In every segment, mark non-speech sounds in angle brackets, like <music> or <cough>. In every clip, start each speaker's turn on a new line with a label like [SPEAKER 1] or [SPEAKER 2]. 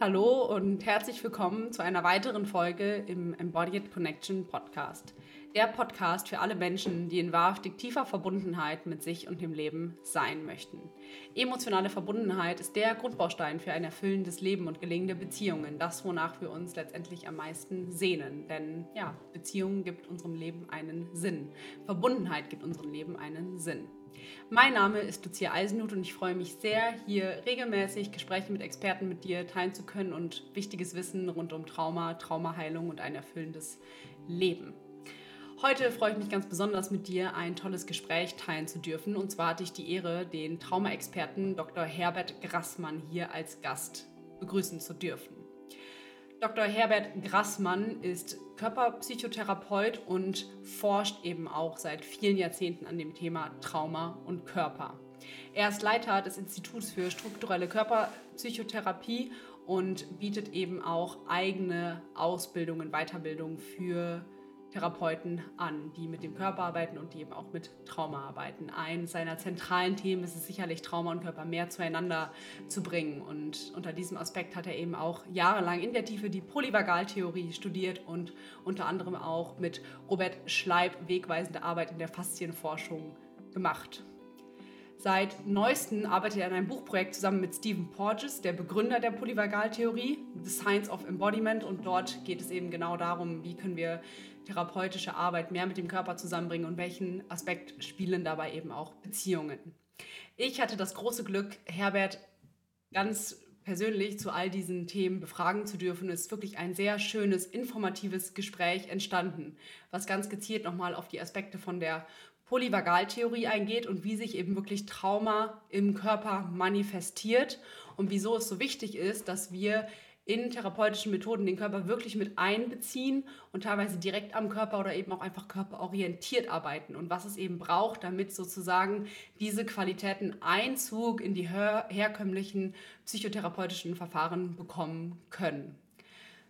[SPEAKER 1] Hallo und herzlich willkommen zu einer weiteren Folge im Embodied Connection Podcast. Der Podcast für alle Menschen, die in wahrhaftig tiefer Verbundenheit mit sich und dem Leben sein möchten. Emotionale Verbundenheit ist der Grundbaustein für ein erfüllendes Leben und gelingende Beziehungen, das wonach wir uns letztendlich am meisten sehnen. Denn ja, Beziehungen gibt unserem Leben einen Sinn. Verbundenheit gibt unserem Leben einen Sinn. Mein Name ist Lucia Eisenhut und ich freue mich sehr, hier regelmäßig Gespräche mit Experten mit dir teilen zu können und wichtiges Wissen rund um Trauma, Traumaheilung und ein erfüllendes Leben. Heute freue ich mich ganz besonders mit dir ein tolles Gespräch teilen zu dürfen. Und zwar hatte ich die Ehre, den Traumaexperten Dr. Herbert Grassmann hier als Gast begrüßen zu dürfen. Dr. Herbert Grassmann ist Körperpsychotherapeut und forscht eben auch seit vielen Jahrzehnten an dem Thema Trauma und Körper. Er ist Leiter des Instituts für strukturelle Körperpsychotherapie und bietet eben auch eigene Ausbildungen, Weiterbildung für Therapeuten an, die mit dem Körper arbeiten und die eben auch mit Trauma arbeiten. Ein seiner zentralen Themen ist es sicherlich, Trauma und Körper mehr zueinander zu bringen. Und unter diesem Aspekt hat er eben auch jahrelang in der Tiefe die Polyvagaltheorie studiert und unter anderem auch mit Robert Schleib wegweisende Arbeit in der Faszienforschung gemacht. Seit neuestem arbeitet er an einem Buchprojekt zusammen mit Stephen Porges, der Begründer der Polyvagaltheorie, The Science of Embodiment. Und dort geht es eben genau darum, wie können wir therapeutische Arbeit mehr mit dem Körper zusammenbringen und welchen Aspekt spielen dabei eben auch Beziehungen. Ich hatte das große Glück, Herbert ganz persönlich zu all diesen Themen befragen zu dürfen. Es ist wirklich ein sehr schönes, informatives Gespräch entstanden, was ganz gezielt nochmal auf die Aspekte von der Polyvagaltheorie eingeht und wie sich eben wirklich Trauma im Körper manifestiert und wieso es so wichtig ist, dass wir in therapeutischen Methoden den Körper wirklich mit einbeziehen und teilweise direkt am Körper oder eben auch einfach körperorientiert arbeiten und was es eben braucht, damit sozusagen diese Qualitäten Einzug in die her herkömmlichen psychotherapeutischen Verfahren bekommen können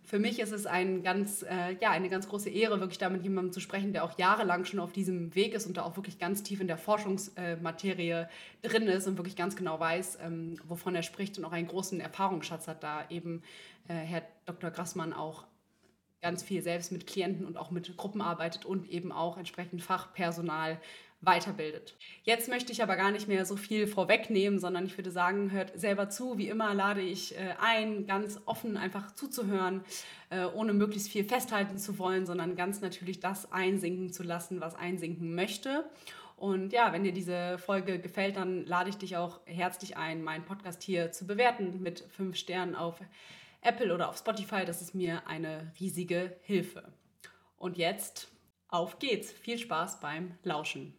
[SPEAKER 1] für mich ist es ein ganz, äh, ja, eine ganz große Ehre, wirklich da mit jemandem zu sprechen, der auch jahrelang schon auf diesem Weg ist und da auch wirklich ganz tief in der Forschungsmaterie äh, drin ist und wirklich ganz genau weiß, ähm, wovon er spricht und auch einen großen Erfahrungsschatz hat, da eben äh, Herr Dr. Grassmann auch ganz viel selbst mit Klienten und auch mit Gruppen arbeitet und eben auch entsprechend Fachpersonal weiterbildet. Jetzt möchte ich aber gar nicht mehr so viel vorwegnehmen, sondern ich würde sagen, hört selber zu. Wie immer lade ich äh, ein, ganz offen einfach zuzuhören, äh, ohne möglichst viel festhalten zu wollen, sondern ganz natürlich das einsinken zu lassen, was einsinken möchte. Und ja, wenn dir diese Folge gefällt, dann lade ich dich auch herzlich ein, meinen Podcast hier zu bewerten mit fünf Sternen auf Apple oder auf Spotify. Das ist mir eine riesige Hilfe. Und jetzt auf geht's. Viel Spaß beim Lauschen.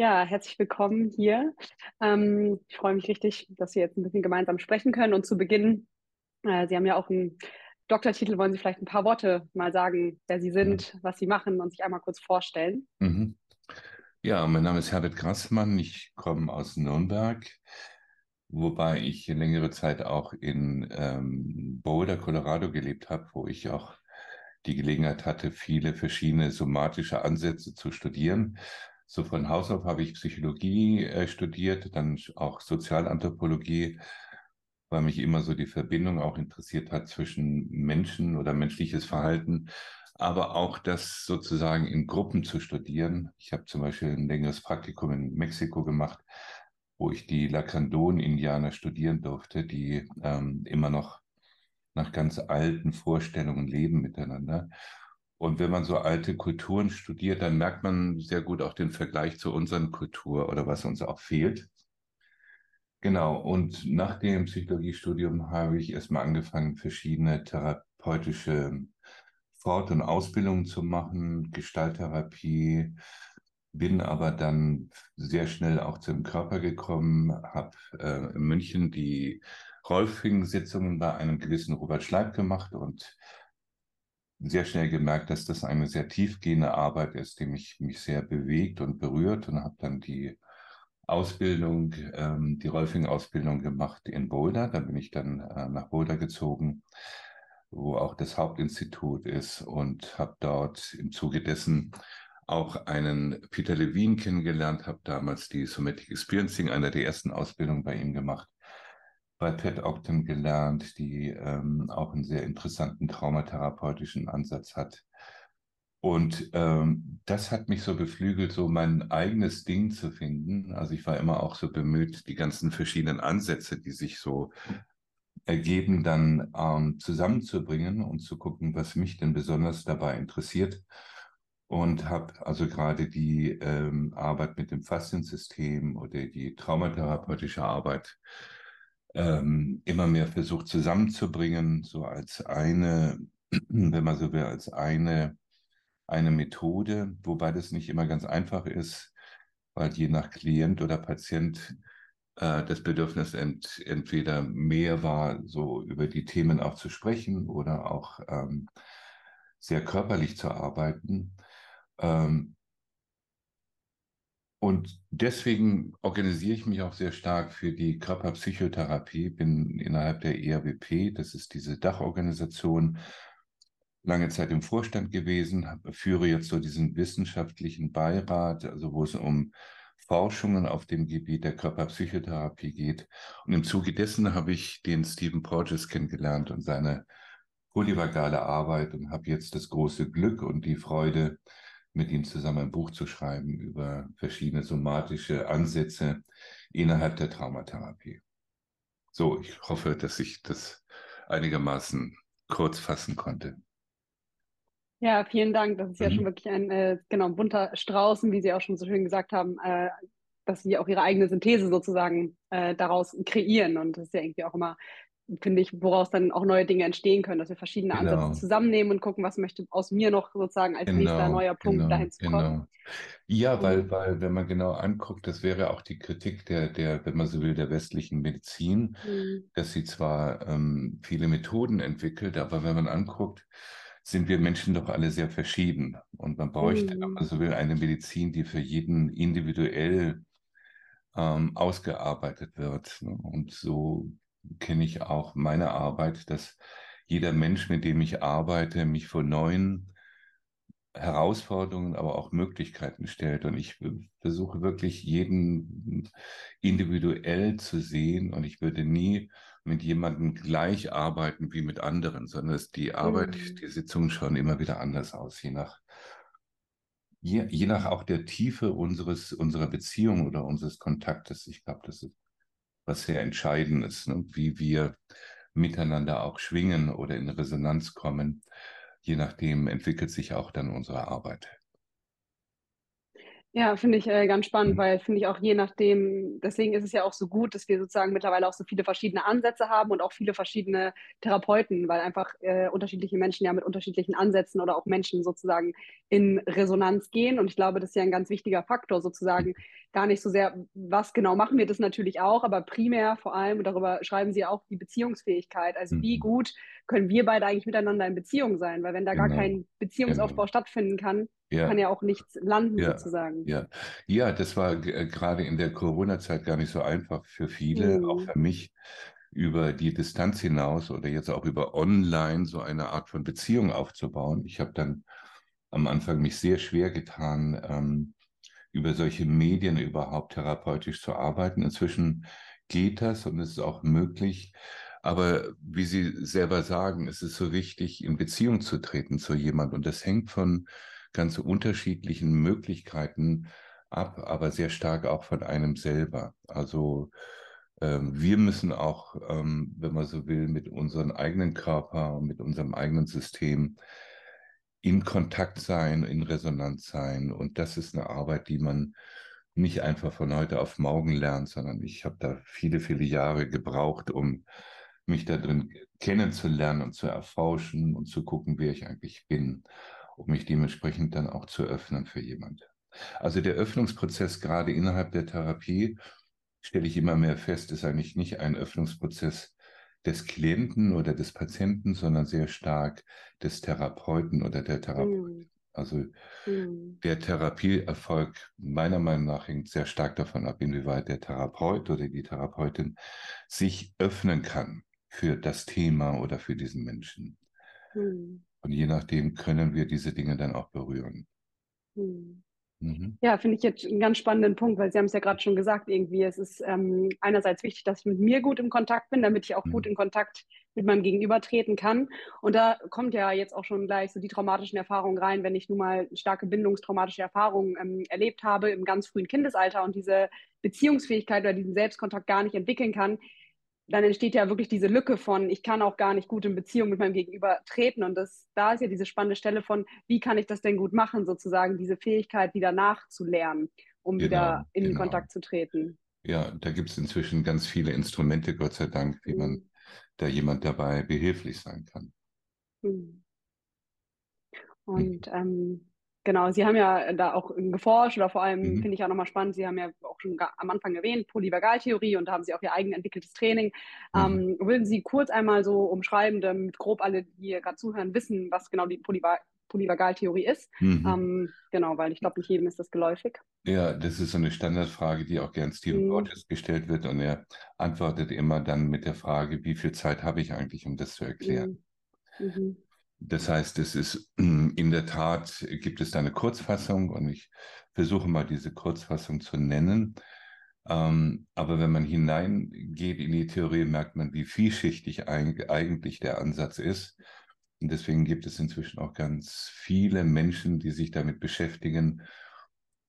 [SPEAKER 2] Ja, herzlich willkommen hier. Ähm, ich freue mich richtig, dass wir jetzt ein bisschen gemeinsam sprechen können. Und zu Beginn, äh, Sie haben ja auch einen Doktortitel, wollen Sie vielleicht ein paar Worte mal sagen, wer Sie sind, was Sie machen und sich einmal kurz vorstellen?
[SPEAKER 3] Mhm. Ja, mein Name ist Herbert Grassmann. Ich komme aus Nürnberg, wobei ich längere Zeit auch in ähm, Boulder, Colorado gelebt habe, wo ich auch die Gelegenheit hatte, viele verschiedene somatische Ansätze zu studieren. So von Haus auf habe ich Psychologie äh, studiert, dann auch Sozialanthropologie, weil mich immer so die Verbindung auch interessiert hat zwischen Menschen oder menschliches Verhalten, aber auch das sozusagen in Gruppen zu studieren. Ich habe zum Beispiel ein längeres Praktikum in Mexiko gemacht, wo ich die Lacandon-Indianer studieren durfte, die ähm, immer noch nach ganz alten Vorstellungen leben miteinander. Und wenn man so alte Kulturen studiert, dann merkt man sehr gut auch den Vergleich zu unseren Kultur oder was uns auch fehlt. Genau. Und nach dem Psychologiestudium habe ich erstmal angefangen, verschiedene therapeutische Fort- und Ausbildungen zu machen, Gestalttherapie, bin aber dann sehr schnell auch zum Körper gekommen, habe äh, in München die Rolfing-Sitzungen bei einem gewissen Robert Schleib gemacht und sehr schnell gemerkt, dass das eine sehr tiefgehende Arbeit ist, die mich, mich sehr bewegt und berührt und habe dann die Ausbildung, ähm, die Rolfing-Ausbildung gemacht in Boulder. Da bin ich dann äh, nach Boulder gezogen, wo auch das Hauptinstitut ist und habe dort im Zuge dessen auch einen Peter Levine kennengelernt, habe damals die Somatic Experiencing, einer der ersten Ausbildungen bei ihm gemacht bei Pat Ogden gelernt, die ähm, auch einen sehr interessanten traumatherapeutischen Ansatz hat. Und ähm, das hat mich so beflügelt, so mein eigenes Ding zu finden. Also ich war immer auch so bemüht, die ganzen verschiedenen Ansätze, die sich so ergeben, dann ähm, zusammenzubringen und zu gucken, was mich denn besonders dabei interessiert. Und habe also gerade die ähm, Arbeit mit dem Fasziensystem oder die traumatherapeutische Arbeit ähm, immer mehr versucht zusammenzubringen, so als eine, <clears throat> wenn man so will, als eine, eine Methode, wobei das nicht immer ganz einfach ist, weil je nach Klient oder Patient äh, das Bedürfnis ent, entweder mehr war, so über die Themen auch zu sprechen oder auch ähm, sehr körperlich zu arbeiten. Ähm, und deswegen organisiere ich mich auch sehr stark für die Körperpsychotherapie, bin innerhalb der ERWP, das ist diese Dachorganisation, lange Zeit im Vorstand gewesen, führe jetzt so diesen wissenschaftlichen Beirat, also wo es um Forschungen auf dem Gebiet der Körperpsychotherapie geht. Und im Zuge dessen habe ich den Stephen Porges kennengelernt und seine polyvagale Arbeit und habe jetzt das große Glück und die Freude, mit ihm zusammen ein Buch zu schreiben über verschiedene somatische Ansätze innerhalb der Traumatherapie. So, ich hoffe, dass ich das einigermaßen kurz fassen konnte.
[SPEAKER 1] Ja, vielen Dank. Das ist mhm. ja schon wirklich ein äh, genau, bunter Strauß, wie Sie auch schon so schön gesagt haben, äh, dass Sie auch Ihre eigene Synthese sozusagen äh, daraus kreieren. Und das ist ja irgendwie auch immer finde ich, woraus dann auch neue Dinge entstehen können, dass wir verschiedene genau. Ansätze zusammennehmen und gucken, was möchte aus mir noch sozusagen als genau, nächster neuer Punkt
[SPEAKER 3] genau,
[SPEAKER 1] dahin zu kommen.
[SPEAKER 3] Genau. Ja, weil, weil, wenn man genau anguckt, das wäre auch die Kritik der, der, wenn man so will, der westlichen Medizin, mhm. dass sie zwar ähm, viele Methoden entwickelt, aber wenn man anguckt, sind wir Menschen doch alle sehr verschieden. Und man bräuchte, mhm. wenn man so will, eine Medizin, die für jeden individuell ähm, ausgearbeitet wird. Ne? Und so kenne ich auch meine Arbeit, dass jeder Mensch, mit dem ich arbeite, mich vor neuen Herausforderungen, aber auch Möglichkeiten stellt. Und ich versuche wirklich jeden individuell zu sehen. Und ich würde nie mit jemandem gleich arbeiten wie mit anderen, sondern dass die Arbeit, mhm. die Sitzungen schauen immer wieder anders aus, je nach, je, je nach auch der Tiefe unseres, unserer Beziehung oder unseres Kontaktes. Ich glaube, das ist was sehr Entscheidendes, ne? wie wir miteinander auch schwingen oder in Resonanz kommen. Je nachdem entwickelt sich auch dann unsere Arbeit.
[SPEAKER 1] Ja, finde ich äh, ganz spannend, mhm. weil finde ich auch je nachdem, deswegen ist es ja auch so gut, dass wir sozusagen mittlerweile auch so viele verschiedene Ansätze haben und auch viele verschiedene Therapeuten, weil einfach äh, unterschiedliche Menschen ja mit unterschiedlichen Ansätzen oder auch Menschen sozusagen in Resonanz gehen. Und ich glaube, das ist ja ein ganz wichtiger Faktor sozusagen. Gar nicht so sehr, was genau machen wir das natürlich auch, aber primär vor allem, und darüber schreiben Sie auch, die Beziehungsfähigkeit. Also mhm. wie gut können wir beide eigentlich miteinander in Beziehung sein? Weil wenn da genau. gar kein Beziehungsaufbau genau. stattfinden kann, ja. kann ja auch nichts landen
[SPEAKER 3] ja.
[SPEAKER 1] sozusagen.
[SPEAKER 3] Ja. ja, das war äh, gerade in der Corona-Zeit gar nicht so einfach für viele, mhm. auch für mich, über die Distanz hinaus oder jetzt auch über online so eine Art von Beziehung aufzubauen. Ich habe dann am Anfang mich sehr schwer getan, ähm, über solche Medien überhaupt therapeutisch zu arbeiten. Inzwischen geht das und es ist auch möglich. Aber wie Sie selber sagen, es ist so wichtig, in Beziehung zu treten zu jemand. Und das hängt von ganz unterschiedlichen Möglichkeiten ab, aber sehr stark auch von einem selber. Also ähm, wir müssen auch, ähm, wenn man so will, mit unserem eigenen Körper, mit unserem eigenen System in Kontakt sein, in Resonanz sein. Und das ist eine Arbeit, die man nicht einfach von heute auf morgen lernt, sondern ich habe da viele, viele Jahre gebraucht, um mich da drin kennenzulernen und zu erforschen und zu gucken, wer ich eigentlich bin um mich dementsprechend dann auch zu öffnen für jemand. Also der Öffnungsprozess gerade innerhalb der Therapie, stelle ich immer mehr fest, ist eigentlich nicht ein Öffnungsprozess des Klienten oder des Patienten, sondern sehr stark des Therapeuten oder der Therapeutin. Mm. Also mm. der Therapieerfolg meiner Meinung nach hängt sehr stark davon ab, inwieweit der Therapeut oder die Therapeutin sich öffnen kann für das Thema oder für diesen Menschen. Mm. Und je nachdem können wir diese Dinge dann auch berühren.
[SPEAKER 1] Hm. Mhm. Ja, finde ich jetzt einen ganz spannenden Punkt, weil Sie haben es ja gerade schon gesagt, irgendwie, es ist ähm, einerseits wichtig, dass ich mit mir gut im Kontakt bin, damit ich auch mhm. gut in Kontakt mit meinem Gegenüber treten kann. Und da kommt ja jetzt auch schon gleich so die traumatischen Erfahrungen rein, wenn ich nun mal starke bindungstraumatische Erfahrungen ähm, erlebt habe im ganz frühen Kindesalter und diese Beziehungsfähigkeit oder diesen Selbstkontakt gar nicht entwickeln kann, dann entsteht ja wirklich diese Lücke von, ich kann auch gar nicht gut in Beziehung mit meinem Gegenüber treten. Und das, da ist ja diese spannende Stelle von, wie kann ich das denn gut machen, sozusagen, diese Fähigkeit wieder nachzulernen, um genau, wieder in genau. Kontakt zu treten.
[SPEAKER 3] Ja, da gibt es inzwischen ganz viele Instrumente, Gott sei Dank, wie mhm. man da jemand dabei behilflich sein kann. Mhm.
[SPEAKER 1] Und mhm. ähm, Genau, Sie haben ja da auch geforscht oder vor allem mhm. finde ich auch nochmal spannend, Sie haben ja auch schon am Anfang erwähnt, Polyvagaltheorie und da haben Sie auch Ihr eigen entwickeltes Training. Mhm. Ähm, würden Sie kurz einmal so umschreiben, damit grob alle, die hier gerade zuhören, wissen, was genau die Polyva Polyvagaltheorie ist? Mhm. Ähm, genau, weil ich glaube, nicht jedem ist das geläufig.
[SPEAKER 3] Ja, das ist so eine Standardfrage, die auch gern Stephen mhm. Porges gestellt wird und er antwortet immer dann mit der Frage, wie viel Zeit habe ich eigentlich, um das zu erklären? Das heißt, es ist <clears throat> in der Tat, gibt es da eine Kurzfassung und ich versuche mal diese Kurzfassung zu nennen. Ähm, aber wenn man hineingeht in die Theorie, merkt man, wie vielschichtig eigentlich der Ansatz ist. Und deswegen gibt es inzwischen auch ganz viele Menschen, die sich damit beschäftigen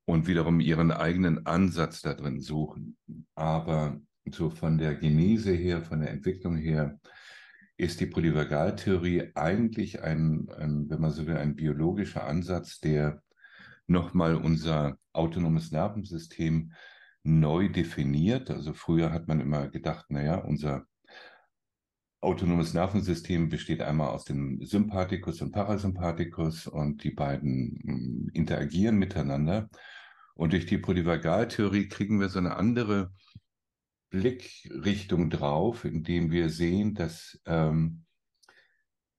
[SPEAKER 3] und wiederum ihren eigenen Ansatz da drin suchen. Aber so von der Genese her, von der Entwicklung her, ist die Polyvagaltheorie eigentlich ein, ein, wenn man so will, ein biologischer Ansatz, der nochmal unser autonomes Nervensystem neu definiert. Also früher hat man immer gedacht, naja, unser autonomes Nervensystem besteht einmal aus dem Sympathikus und Parasympathikus und die beiden hm, interagieren miteinander. Und durch die Polyvagaltheorie kriegen wir so eine andere Blickrichtung drauf, indem wir sehen, dass ähm,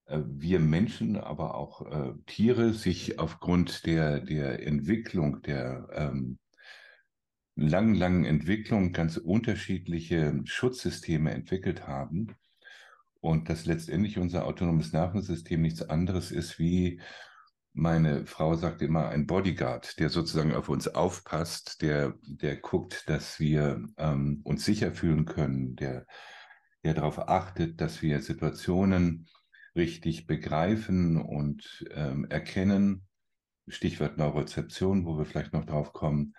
[SPEAKER 3] äh, wir Menschen, aber auch äh, Tiere sich aufgrund der, der Entwicklung, der ähm, langen, langen Entwicklung ganz unterschiedliche Schutzsysteme entwickelt haben und dass letztendlich unser autonomes Nervensystem nichts anderes ist wie meine Frau sagt immer ein Bodyguard, der sozusagen auf uns aufpasst, der, der guckt, dass wir ähm, uns sicher fühlen können, der, der darauf achtet, dass wir Situationen richtig begreifen und ähm, erkennen. Stichwort Neurozeption, wo wir vielleicht noch drauf kommen.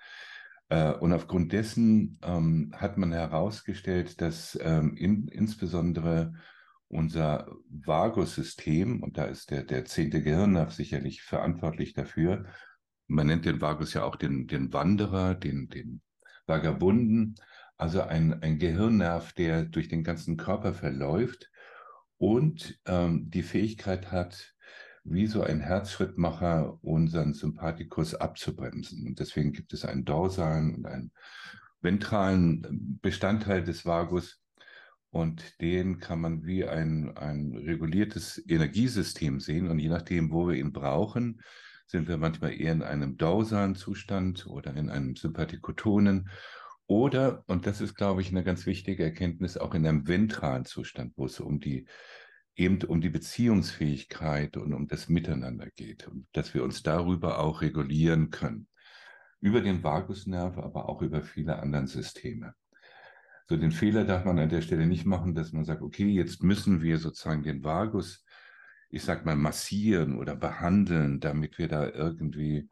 [SPEAKER 3] Äh, und aufgrund dessen ähm, hat man herausgestellt, dass ähm, in, insbesondere unser Vagussystem, und da ist der, der zehnte Gehirnnerv sicherlich verantwortlich dafür, man nennt den Vagus ja auch den, den Wanderer, den, den Vagabunden, also ein, ein Gehirnnerv, der durch den ganzen Körper verläuft und ähm, die Fähigkeit hat, wie so ein Herzschrittmacher unseren Sympathikus abzubremsen. Und deswegen gibt es einen dorsalen und einen ventralen Bestandteil des Vagus, und den kann man wie ein, ein reguliertes Energiesystem sehen. Und je nachdem, wo wir ihn brauchen, sind wir manchmal eher in einem dorsalen Zustand oder in einem sympathikotonen oder, und das ist, glaube ich, eine ganz wichtige Erkenntnis, auch in einem ventralen Zustand, wo es um die eben um die Beziehungsfähigkeit und um das Miteinander geht und dass wir uns darüber auch regulieren können. Über den Vagusnerv, aber auch über viele andere Systeme. So den Fehler darf man an der Stelle nicht machen, dass man sagt, okay, jetzt müssen wir sozusagen den Vagus, ich sag mal, massieren oder behandeln, damit wir da irgendwie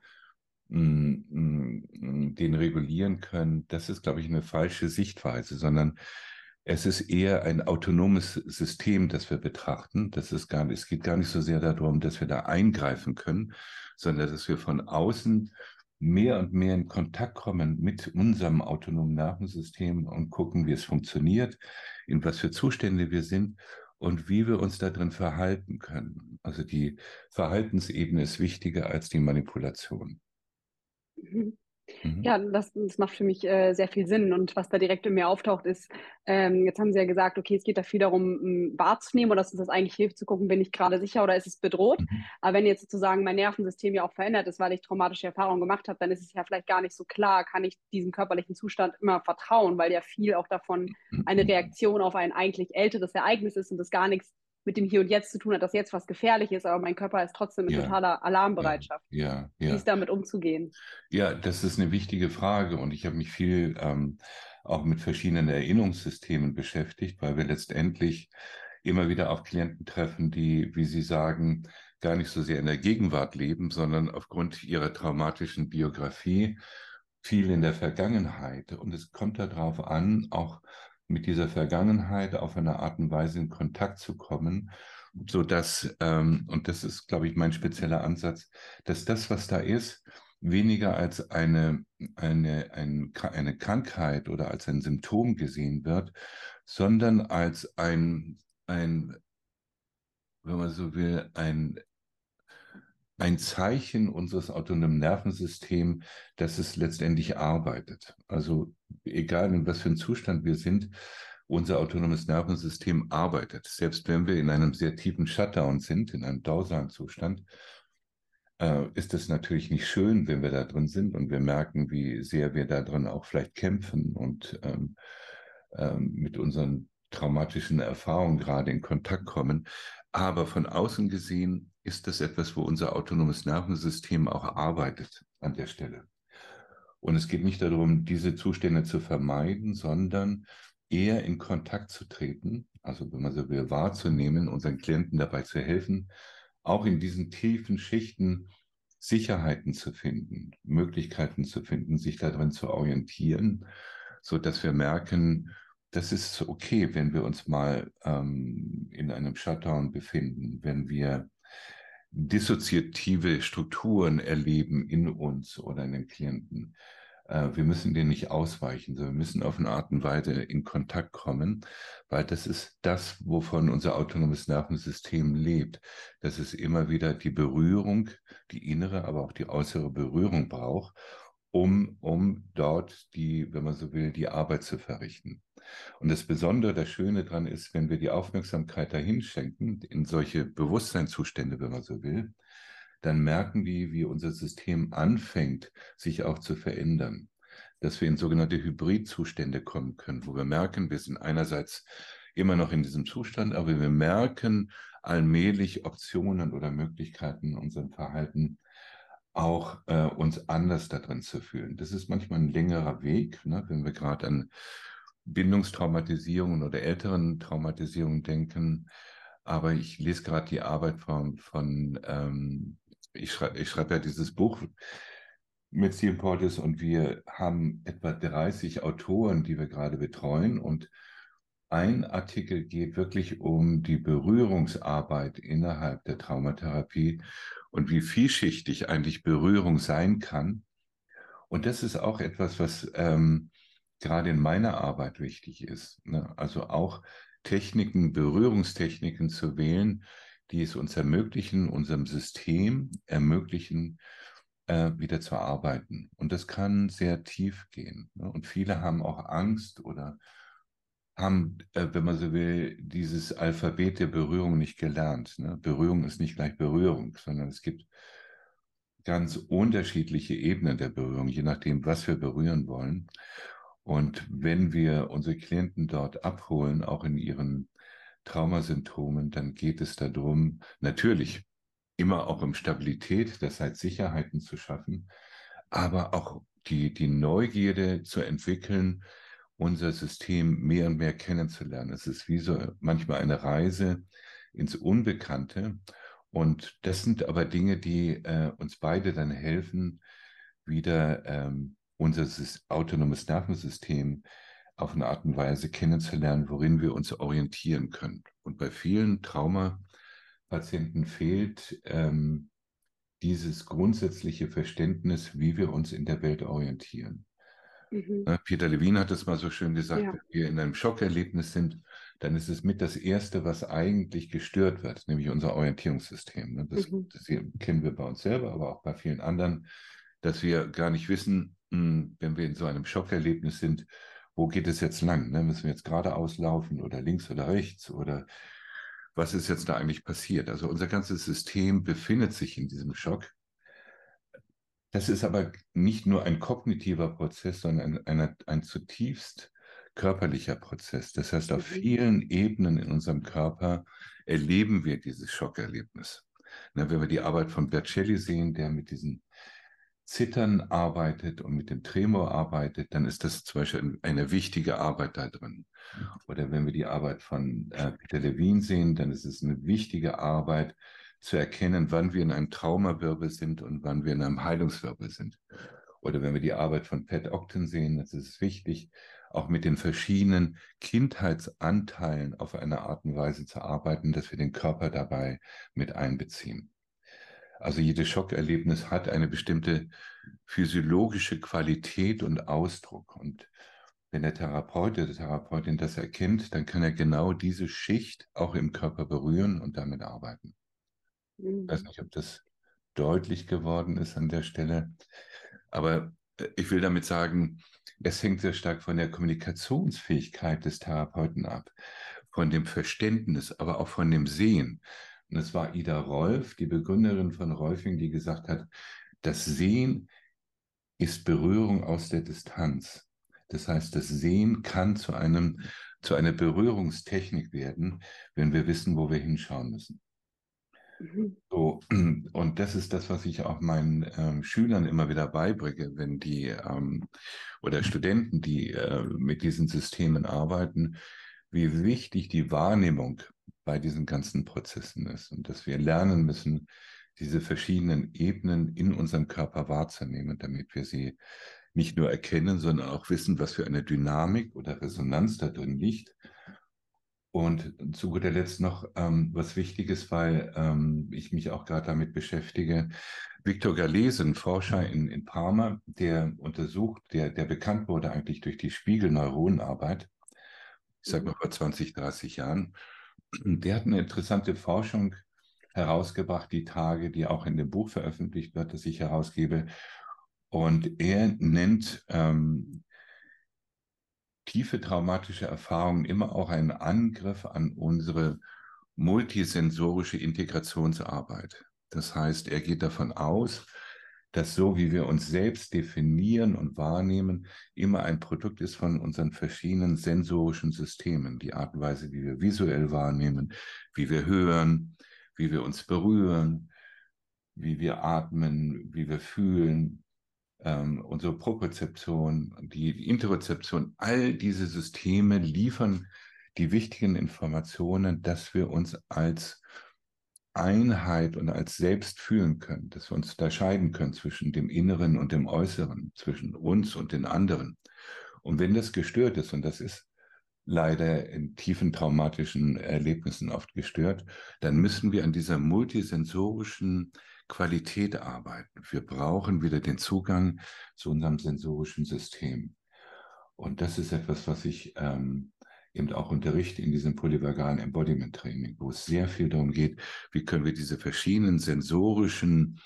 [SPEAKER 3] mm, mh, mm, den regulieren können. Das ist, glaube ich, eine falsche Sichtweise, sondern es ist eher ein autonomes System, das wir betrachten. Das ist gar nicht, es geht gar nicht so sehr darum, dass wir da eingreifen können, sondern dass wir von außen mehr und mehr in Kontakt kommen mit unserem autonomen Nervensystem und gucken, wie es funktioniert, in was für Zustände wir sind und wie wir uns da drin verhalten können. Also die Verhaltensebene ist wichtiger als die Manipulation.
[SPEAKER 1] Mhm. Mhm. Ja, das, das, macht für mich äh, sehr viel Sinn. Und was da direkt in mir auftaucht, ist, ähm, jetzt haben Sie ja gesagt, okay, es geht da viel darum, m, wahrzunehmen oder dass uns das eigentlich hilft zu gucken, bin ich gerade sicher oder ist es bedroht. Mhm. Aber wenn jetzt sozusagen mein Nervensystem ja auch verändert ist, weil ich traumatische Erfahrungen gemacht habe, dann ist es ja vielleicht gar nicht so klar, kann ich diesem körperlichen Zustand immer vertrauen, weil ja viel auch davon mhm. eine Reaktion auf ein eigentlich älteres Ereignis ist und das gar nichts mit dem Hier und Jetzt zu tun hat, dass jetzt was gefährlich ist, aber mein Körper ist trotzdem in
[SPEAKER 3] Ja.
[SPEAKER 1] totaler Alarmbereitschaft.
[SPEAKER 3] Ja, ja,
[SPEAKER 1] Wie
[SPEAKER 3] ja.
[SPEAKER 1] ist damit umzugehen?
[SPEAKER 3] Ja, das ist eine wichtige Frage und ich habe mich viel ähm, auch mit verschiedenen Erinnerungssystemen beschäftigt, weil wir letztendlich immer wieder auf Klienten treffen, die, wie Sie sagen, gar nicht so sehr in der Gegenwart leben, sondern aufgrund ihrer traumatischen Biografie viel in der Vergangenheit. Und es kommt darauf an, auch mit dieser Vergangenheit auf eine Art und Weise in Kontakt zu kommen, so dass, ähm, und das ist, glaube ich, mein spezieller Ansatz, dass das, was da ist, weniger als eine, eine, ein, eine Krankheit oder als ein Symptom gesehen wird, sondern als ein, ein, wenn man so will, ein, ein Zeichen unseres autonomen Nervensystems, dass es letztendlich arbeitet. Also egal in was für einem Zustand wir sind, unser autonomes Nervensystem arbeitet. Selbst wenn wir in einem sehr tiefen Shutdown sind, in einem Dauerzustand, äh, ist es natürlich nicht schön, wenn wir da drin sind und wir merken, wie sehr wir da drin auch vielleicht kämpfen und ähm, ähm, mit unseren traumatischen Erfahrungen gerade in Kontakt kommen. Aber von außen gesehen ist das etwas, wo unser autonomes Nervensystem auch arbeitet an der Stelle. Und es geht nicht darum, diese Zustände zu vermeiden, sondern eher in Kontakt zu treten, also wenn man so will, wahrzunehmen, unseren Klienten dabei zu helfen, auch in diesen tiefen Schichten Sicherheiten zu finden, Möglichkeiten zu finden, sich darin zu orientieren, so dass wir merken, das ist okay, wenn wir uns mal ähm, in einem Shutdown befinden, wenn wir dissoziative Strukturen erleben in uns oder in den Klienten. Äh, wir müssen denen nicht ausweichen, sondern wir müssen auf eine Art und Weise in Kontakt kommen, weil das ist das, wovon unser autonomes Nervensystem lebt. Dass es immer wieder die Berührung, die innere, aber auch die äußere Berührung braucht, um, um dort die, wenn man so will, die Arbeit zu verrichten. Und das Besondere, das Schöne daran ist, wenn wir die Aufmerksamkeit dahin schenken, in solche Bewusstseinszustände, wenn man so will, dann merken wir, wie unser System anfängt, sich auch zu verändern. Dass wir in sogenannte Hybridzustände kommen können, wo wir merken, wir sind einerseits immer noch in diesem Zustand, aber wir merken allmählich Optionen oder Möglichkeiten in unserem Verhalten, auch äh, uns anders darin zu fühlen. Das ist manchmal ein längerer Weg, ne, wenn wir gerade an Bindungstraumatisierungen oder älteren Traumatisierungen denken. Aber ich lese gerade die Arbeit von, von ähm, ich schreibe ich schreib ja dieses Buch mit Stephen Portis und wir haben etwa 30 Autoren, die wir gerade betreuen und ein Artikel geht wirklich um die Berührungsarbeit innerhalb der Traumatherapie und wie vielschichtig eigentlich Berührung sein kann. Und das ist auch etwas, was ähm, gerade in meiner Arbeit wichtig ist. Ne? Also auch Techniken, Berührungstechniken zu wählen, die es uns ermöglichen, unserem System ermöglichen, äh, wieder zu arbeiten. Und das kann sehr tief gehen. Ne? Und viele haben auch Angst oder haben, äh, wenn man so will, dieses Alphabet der Berührung nicht gelernt. Ne? Berührung ist nicht gleich Berührung, sondern es gibt ganz unterschiedliche Ebenen der Berührung, je nachdem, was wir berühren wollen. Und wenn wir unsere Klienten dort abholen, auch in ihren Traumasymptomen, dann geht es darum, natürlich immer auch um Stabilität, das heißt Sicherheiten zu schaffen, aber auch die, die Neugierde zu entwickeln, unser System mehr und mehr kennenzulernen. Es ist wie so manchmal eine Reise ins Unbekannte. Und das sind aber Dinge, die äh, uns beide dann helfen, wieder ähm, unser autonomes Nervensystem auf eine Art und Weise kennenzulernen, worin wir uns orientieren können. Und bei vielen Traumapatienten fehlt ähm, dieses grundsätzliche Verständnis, wie wir uns in der Welt orientieren. Mhm. Ne, Peter Levine hat es mal so schön gesagt, ja. wenn wir in einem Schockerlebnis sind, dann ist es mit das Erste, was eigentlich gestört wird, nämlich unser Orientierungssystem. Ne? Das, mhm. das kennen wir bei uns selber, aber auch bei vielen anderen, dass wir gar nicht wissen, hm, wenn wir in so einem Schockerlebnis sind, wo geht es jetzt lang? Ne? Müssen wir jetzt geradeaus laufen oder links oder rechts oder was ist jetzt da eigentlich passiert? Also unser ganzes System befindet sich in diesem Schock. Das ist aber nicht nur ein kognitiver Prozess, sondern ein, ein, ein zutiefst körperlicher Prozess. Das heißt, auf mhm. vielen Ebenen in unserem Körper erleben wir dieses Schockerlebnis. Na, wenn wir die Arbeit von Bercelli sehen, der mit diesen Zittern arbeitet und mit dem Tremor arbeitet, dann ist das zum Beispiel eine wichtige Arbeit da drin. Oder wenn wir die Arbeit von äh, Peter Levine sehen, dann ist es eine wichtige Arbeit zu erkennen, wann wir in einem Traumawirbel sind und wann wir in einem Heilungswirbel sind. Oder wenn wir die Arbeit von Pat Octon sehen, das ist wichtig, auch mit den verschiedenen Kindheitsanteilen auf eine Art und Weise zu arbeiten, dass wir den Körper dabei mit einbeziehen. Also jedes Schockerlebnis hat eine bestimmte physiologische Qualität und Ausdruck. Und wenn der Therapeut oder die Therapeutin das erkennt, dann kann er genau diese Schicht auch im Körper berühren und damit arbeiten. Ich weiß mhm. nicht, ob das deutlich geworden ist an der Stelle. Aber äh, ich will damit sagen, es hängt sehr stark von der Kommunikationsfähigkeit des Therapeuten ab, von dem Verständnis, aber auch von dem Sehen. Und es war Ida Rolf, die Begründerin von Rolfing, die gesagt hat, das Sehen ist Berührung aus der Distanz. Das heißt, das Sehen kann zu einem, zu einer Berührungstechnik werden, wenn wir wissen, wo wir hinschauen müssen. Mhm. So, <clears throat> und das ist das, was ich auch meinen ähm, Schülern immer wieder beibringe, wenn die ähm, oder Studenten, die äh, mit diesen Systemen arbeiten, wie wichtig die Wahrnehmung bei diesen ganzen Prozessen ist und dass wir lernen müssen, diese verschiedenen Ebenen in unserem Körper wahrzunehmen, damit wir sie nicht nur erkennen, sondern auch wissen, was für eine Dynamik oder Resonanz da drin liegt und zu guter Letzt noch ähm, was Wichtiges, weil ähm, ich mich auch gerade damit beschäftige. Victor Galese, ein Forscher in, in Parma, der untersucht, der, der bekannt wurde eigentlich durch die Spiegelneuronenarbeit, ich sage mal vor 20, 30 Jahren, der hat eine interessante Forschung herausgebracht, die Tage, die auch in dem Buch veröffentlicht wird, das ich herausgebe. Und er nennt ähm, tiefe traumatische Erfahrungen immer auch ein Angriff an unsere multisensorische Integrationsarbeit. Das heißt, er geht davon aus, dass so wie wir uns selbst definieren und wahrnehmen, immer ein Produkt ist von unseren verschiedenen sensorischen Systemen. Die Art und Weise, wie wir visuell wahrnehmen, wie wir hören, wie wir uns berühren, wie wir atmen, wie wir fühlen, ähm, unsere Propriozeption, die Interozeption, all diese Systeme liefern die wichtigen Informationen, dass wir uns als Einheit und als Selbst fühlen können, dass wir uns unterscheiden können zwischen dem Inneren und dem Äußeren, zwischen uns und den anderen. Und wenn das gestört ist, und das ist leider in tiefen traumatischen Erlebnissen oft gestört, dann müssen wir an dieser multisensorischen Qualität arbeiten. Wir brauchen wieder den Zugang zu unserem sensorischen System. Und das ist etwas, was ich ähm, eben auch unterrichte in diesem polyvagalen Embodiment Training, wo es sehr viel darum geht, wie können wir diese verschiedenen sensorischen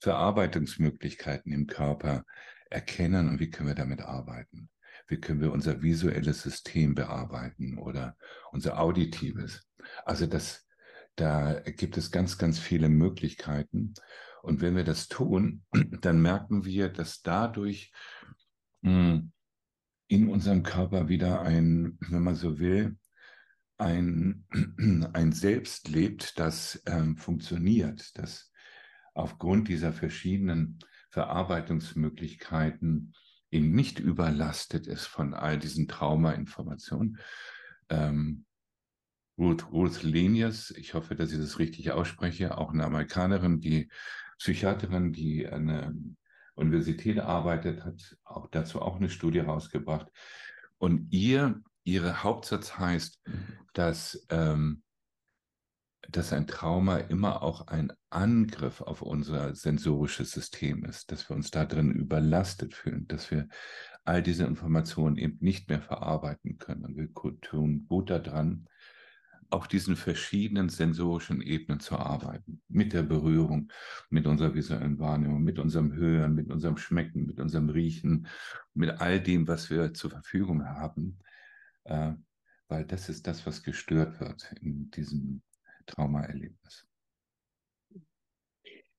[SPEAKER 3] Verarbeitungsmöglichkeiten im Körper erkennen und wie können wir damit arbeiten. Wie können wir unser visuelles System bearbeiten oder unser auditives. Also das da gibt es ganz, ganz viele Möglichkeiten. Und wenn wir das tun, <clears throat> dann merken wir, dass dadurch hm, in unserem Körper wieder ein, wenn man so will, ein, <clears throat> ein Selbst lebt, das ähm, funktioniert, das aufgrund dieser verschiedenen Verarbeitungsmöglichkeiten eben nicht überlastet ist von all diesen Traumainformationen, ähm, Ruth, Ruth Lenius, ich hoffe, dass ich das richtig ausspreche, auch eine Amerikanerin, die Psychiaterin, die an der Universität arbeitet, hat auch dazu auch eine Studie rausgebracht. Und ihr, ihre Hauptsatz heißt, dass, ähm, dass ein Trauma immer auch ein Angriff auf unser sensorisches System ist, dass wir uns da drin überlastet fühlen, dass wir all diese Informationen eben nicht mehr verarbeiten können. Und wir tun gut daran, auf diesen verschiedenen sensorischen Ebenen zu arbeiten. Mit der Berührung, mit unserer visuellen Wahrnehmung, mit unserem Hören, mit unserem Schmecken, mit unserem Riechen, mit all dem, was wir zur Verfügung haben. Äh, weil das ist das, was gestört wird in diesem Traumaerlebnis.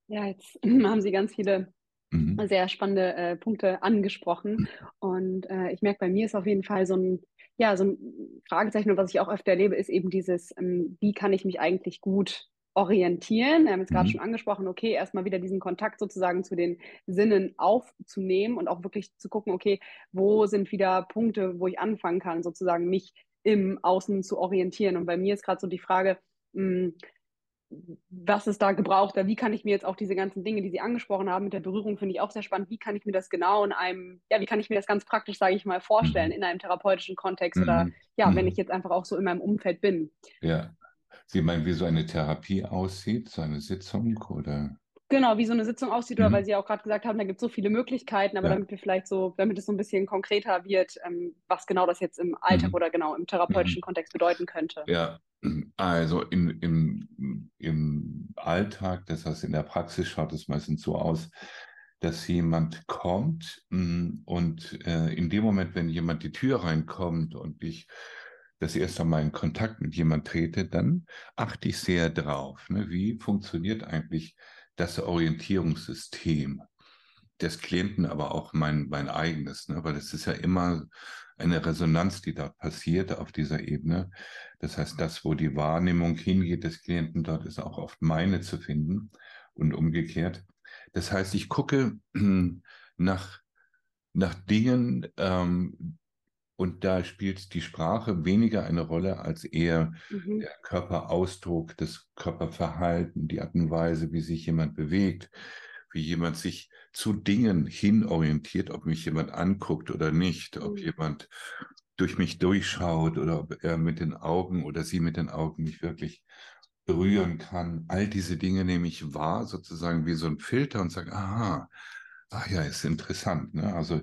[SPEAKER 1] Ja, jetzt <clears throat> haben Sie ganz viele mhm. sehr spannende äh, Punkte angesprochen. Und äh, ich merke, bei mir ist auf jeden Fall so ein, ja, so ein Fragezeichen, was ich auch öfter erlebe, ist eben dieses, ähm, wie kann ich mich eigentlich gut orientieren. Wir haben jetzt gerade mhm. schon angesprochen, okay, erstmal wieder diesen Kontakt sozusagen zu den Sinnen aufzunehmen und auch wirklich zu gucken, okay, wo sind wieder Punkte, wo ich anfangen kann, sozusagen mich im Außen zu orientieren. Und bei mir ist gerade so die Frage, mh, hm, was ist da gebraucht? Wie kann ich mir jetzt auch diese ganzen Dinge, die Sie angesprochen haben, mit der Berührung, finde ich auch sehr spannend. Wie kann ich mir das genau in einem, ja, wie kann ich mir das ganz praktisch, sage ich mal, vorstellen, mhm. in einem therapeutischen Kontext mhm. oder ja, mhm. wenn ich jetzt einfach auch so in meinem Umfeld bin?
[SPEAKER 3] Ja, Sie meinen, wie so eine Therapie aussieht, so eine Sitzung oder?
[SPEAKER 1] Genau, wie so eine Sitzung aussieht, mhm. oder weil Sie auch gerade gesagt haben, da gibt es so viele Möglichkeiten, aber ja. damit wir vielleicht so, damit es so ein bisschen konkreter wird, ähm, was genau das jetzt im Alltag mhm. oder genau im therapeutischen mhm. Kontext bedeuten könnte.
[SPEAKER 3] Ja, also in, im, im Alltag, das heißt in der Praxis schaut es meistens so aus, dass jemand kommt mm, und äh, in dem Moment, wenn jemand die Tür reinkommt und ich das erste Mal in Kontakt mit jemand trete, dann achte ich sehr drauf. Ne? Wie funktioniert eigentlich das Orientierungssystem des Klienten, aber auch mein, mein eigenes, ne? weil es ist ja immer eine Resonanz, die da passiert auf dieser Ebene. Das heißt, das, wo die Wahrnehmung hingeht des Klienten, dort ist auch oft meine zu finden und umgekehrt. Das heißt, ich gucke <clears throat> nach, nach Dingen, ähm, und da spielt die Sprache weniger eine Rolle als eher mhm. der Körperausdruck, das Körperverhalten, die Art und Weise, wie sich jemand bewegt, wie jemand sich zu Dingen hinorientiert, ob mich jemand anguckt oder nicht, ob mhm. jemand durch mich durchschaut oder ob er mit den Augen oder sie mit den Augen mich wirklich berühren kann. All diese Dinge nehme ich wahr, sozusagen wie so ein Filter und sage, aha, Ah ja, ist interessant. Ne? Also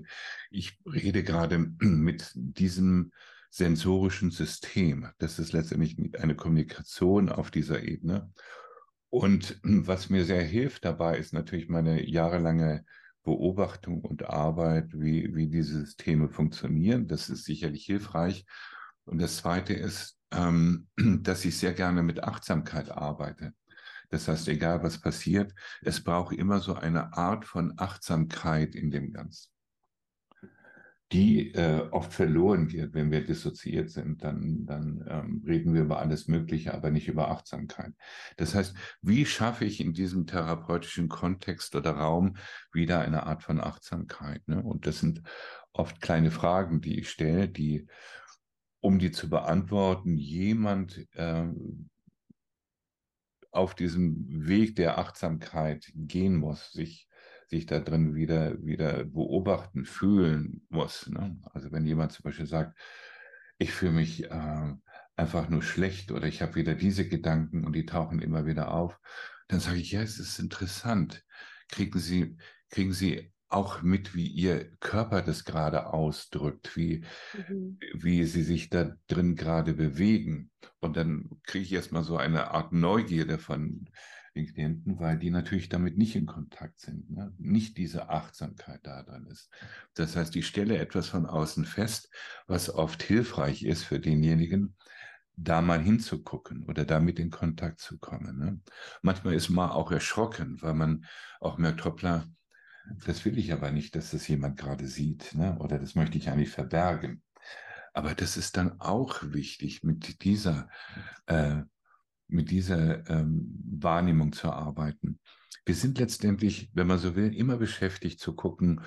[SPEAKER 3] ich rede gerade <clears throat> mit diesem sensorischen System. Das ist letztendlich eine Kommunikation auf dieser Ebene. Und <clears throat> was mir sehr hilft dabei, ist natürlich meine jahrelange Beobachtung und Arbeit, wie, wie diese Systeme funktionieren. Das ist sicherlich hilfreich. Und das Zweite ist, ähm, <clears throat> dass ich sehr gerne mit Achtsamkeit arbeite. Das heißt, egal was passiert, es braucht immer so eine Art von Achtsamkeit in dem Ganzen, die äh, oft verloren geht, wenn wir dissoziiert sind. Dann, dann ähm, reden wir über alles Mögliche, aber nicht über Achtsamkeit. Das heißt, wie schaffe ich in diesem therapeutischen Kontext oder Raum wieder eine Art von Achtsamkeit? Ne? Und das sind oft kleine Fragen, die ich stelle, die um die zu beantworten, jemand äh, auf diesem Weg der Achtsamkeit gehen muss, sich, sich da drin wieder, wieder beobachten, fühlen muss. Ne? Also wenn jemand zum Beispiel sagt, ich fühle mich äh, einfach nur schlecht oder ich habe wieder diese Gedanken und die tauchen immer wieder auf, dann sage ich, ja, es ist interessant. Kriegen Sie, kriegen Sie auch mit, wie ihr Körper das gerade ausdrückt, wie, mhm. wie sie sich da drin gerade bewegen. Und dann kriege ich erstmal so eine Art Neugierde von den Klienten, weil die natürlich damit nicht in Kontakt sind, ne? nicht diese Achtsamkeit da drin ist. Das heißt, ich stelle etwas von außen fest, was oft hilfreich ist für denjenigen, da mal hinzugucken oder damit in Kontakt zu kommen. Ne? Manchmal ist man auch erschrocken, weil man auch merkt, hoppla, das will ich aber nicht, dass das jemand gerade sieht, ne? oder das möchte ich eigentlich verbergen. Aber das ist dann auch wichtig, mit dieser, äh, mit dieser ähm, Wahrnehmung zu arbeiten. Wir sind letztendlich, wenn man so will, immer beschäftigt zu gucken,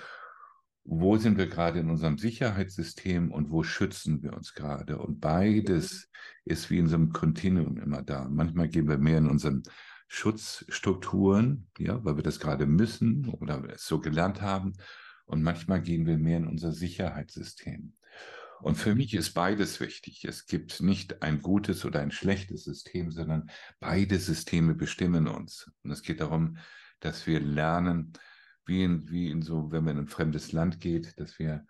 [SPEAKER 3] wo sind wir gerade in unserem Sicherheitssystem und wo schützen wir uns gerade. Und beides ist wie in so einem Kontinuum immer da. Manchmal gehen wir mehr in unseren Schutzstrukturen, ja, weil wir das gerade müssen oder es so gelernt haben. Und manchmal gehen wir mehr in unser Sicherheitssystem. Und für mich ist beides wichtig. Es gibt nicht ein gutes oder ein schlechtes System, sondern beide Systeme bestimmen uns. Und es geht darum, dass wir lernen, wie in, wie in so, wenn man in ein fremdes Land geht, dass wir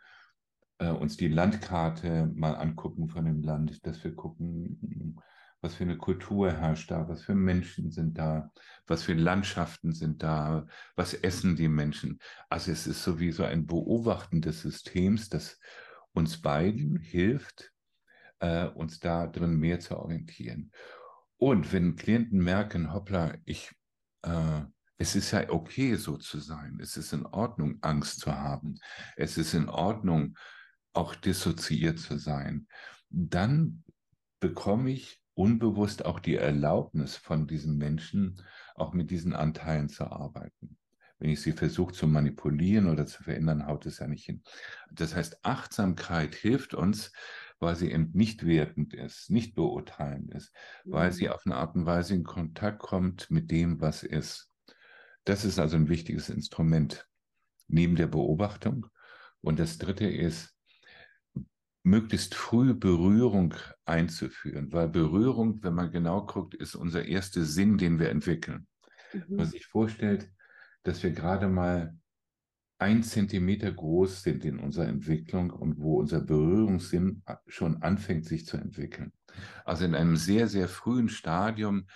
[SPEAKER 3] äh, uns die Landkarte mal angucken von dem Land, dass wir gucken, was für eine Kultur herrscht da, was für Menschen sind da, was für Landschaften sind da, was essen die Menschen. Also es ist sowieso ein Beobachten des Systems, das uns beiden hilft, äh, uns da drin mehr zu orientieren. Und wenn Klienten merken, hoppla, ich, äh, es ist ja okay, so zu sein. Es ist in Ordnung, Angst zu haben. Es ist in Ordnung, auch dissoziiert zu sein. Dann bekomme ich unbewusst auch die Erlaubnis von diesen Menschen, auch mit diesen Anteilen zu arbeiten. Wenn ich sie versuche zu manipulieren oder zu verändern, haut es ja nicht hin. Das heißt, Achtsamkeit hilft uns, weil sie eben nicht wertend ist, nicht beurteilend ist, mhm. weil sie auf eine Art und Weise in Kontakt kommt mit dem, was ist. Das ist also ein wichtiges Instrument neben der Beobachtung. Und das Dritte ist, möglichst früh Berührung einzuführen, weil Berührung, wenn man genau guckt, ist unser erster Sinn, den wir entwickeln. Mhm. Wenn man sich vorstellt, dass wir gerade mal ein Zentimeter groß sind in unserer Entwicklung und wo unser Berührungssinn schon anfängt, sich zu entwickeln. Also in einem sehr, sehr frühen Stadium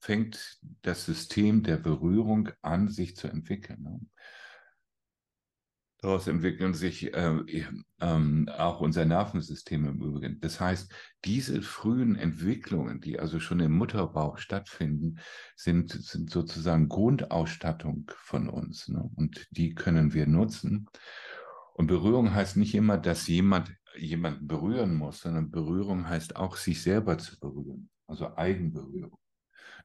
[SPEAKER 3] fängt das System der Berührung an, sich zu entwickeln. Daraus entwickeln sich äh, äh, auch unser Nervensystem im Übrigen. Das heißt, diese frühen Entwicklungen, die also schon im Mutterbauch stattfinden, sind, sind sozusagen Grundausstattung von uns. Ne? Und die können wir nutzen. Und Berührung heißt nicht immer, dass jemand jemanden berühren muss, sondern Berührung heißt auch, sich selber zu berühren. Also Eigenberührung.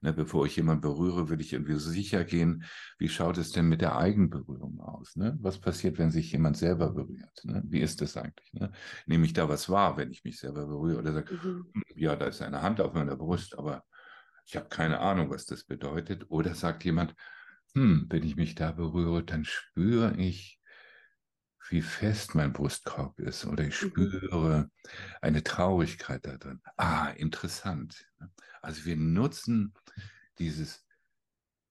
[SPEAKER 3] Ne, bevor ich jemanden berühre, will ich irgendwie sicher gehen, wie schaut es denn mit der Eigenberührung aus? Ne? Was passiert, wenn sich jemand selber berührt? Ne? Wie ist das eigentlich? Ne? Nehme ich da was wahr, wenn ich mich selber berühre oder sage, mhm. Hm, ja, da ist eine Hand auf meiner Brust, aber ich habe keine Ahnung, was das bedeutet. Oder sagt jemand, hm, wenn ich mich da berühre, dann spüre ich, wie fest mein Brustkorb ist oder ich mhm. spüre eine Traurigkeit da drin. Ah, interessant. Ne? Also wir nutzen dieses,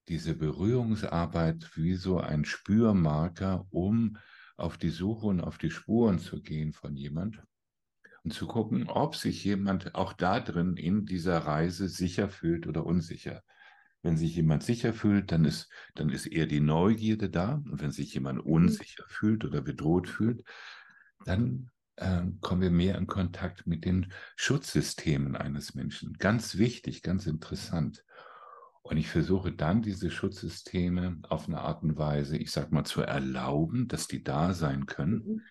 [SPEAKER 3] diese Berührungsarbeit wie so ein Spürmarker, um auf die Suche und auf die Spuren zu gehen von jemand und zu gucken, ob sich jemand auch da drin in dieser Reise sicher fühlt oder unsicher. Wenn sich jemand sicher fühlt, dann ist, dann ist eher die Neugierde da. Und wenn sich jemand mhm. unsicher fühlt oder bedroht fühlt, dann äh, kommen wir mehr in Kontakt mit den Schutzsystemen eines Menschen. Ganz wichtig, ganz interessant. Und ich versuche dann diese Schutzsysteme auf eine Art und Weise, ich sag mal, zu erlauben, dass die da sein können, mhm.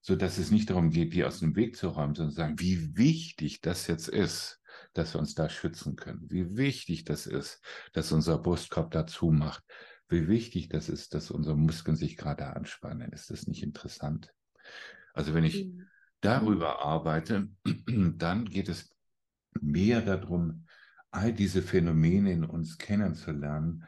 [SPEAKER 3] so dass es nicht darum geht, die aus dem Weg zu räumen, sondern sagen, wie wichtig das jetzt ist, dass wir uns da schützen können. Wie wichtig das ist, dass unser Brustkorb dazu macht. Wie wichtig das ist, dass unsere Muskeln sich gerade anspannen. Ist das nicht interessant? Also wenn ich mhm. darüber arbeite, <clears throat> dann geht es mehr darum, all diese Phänomene in uns kennenzulernen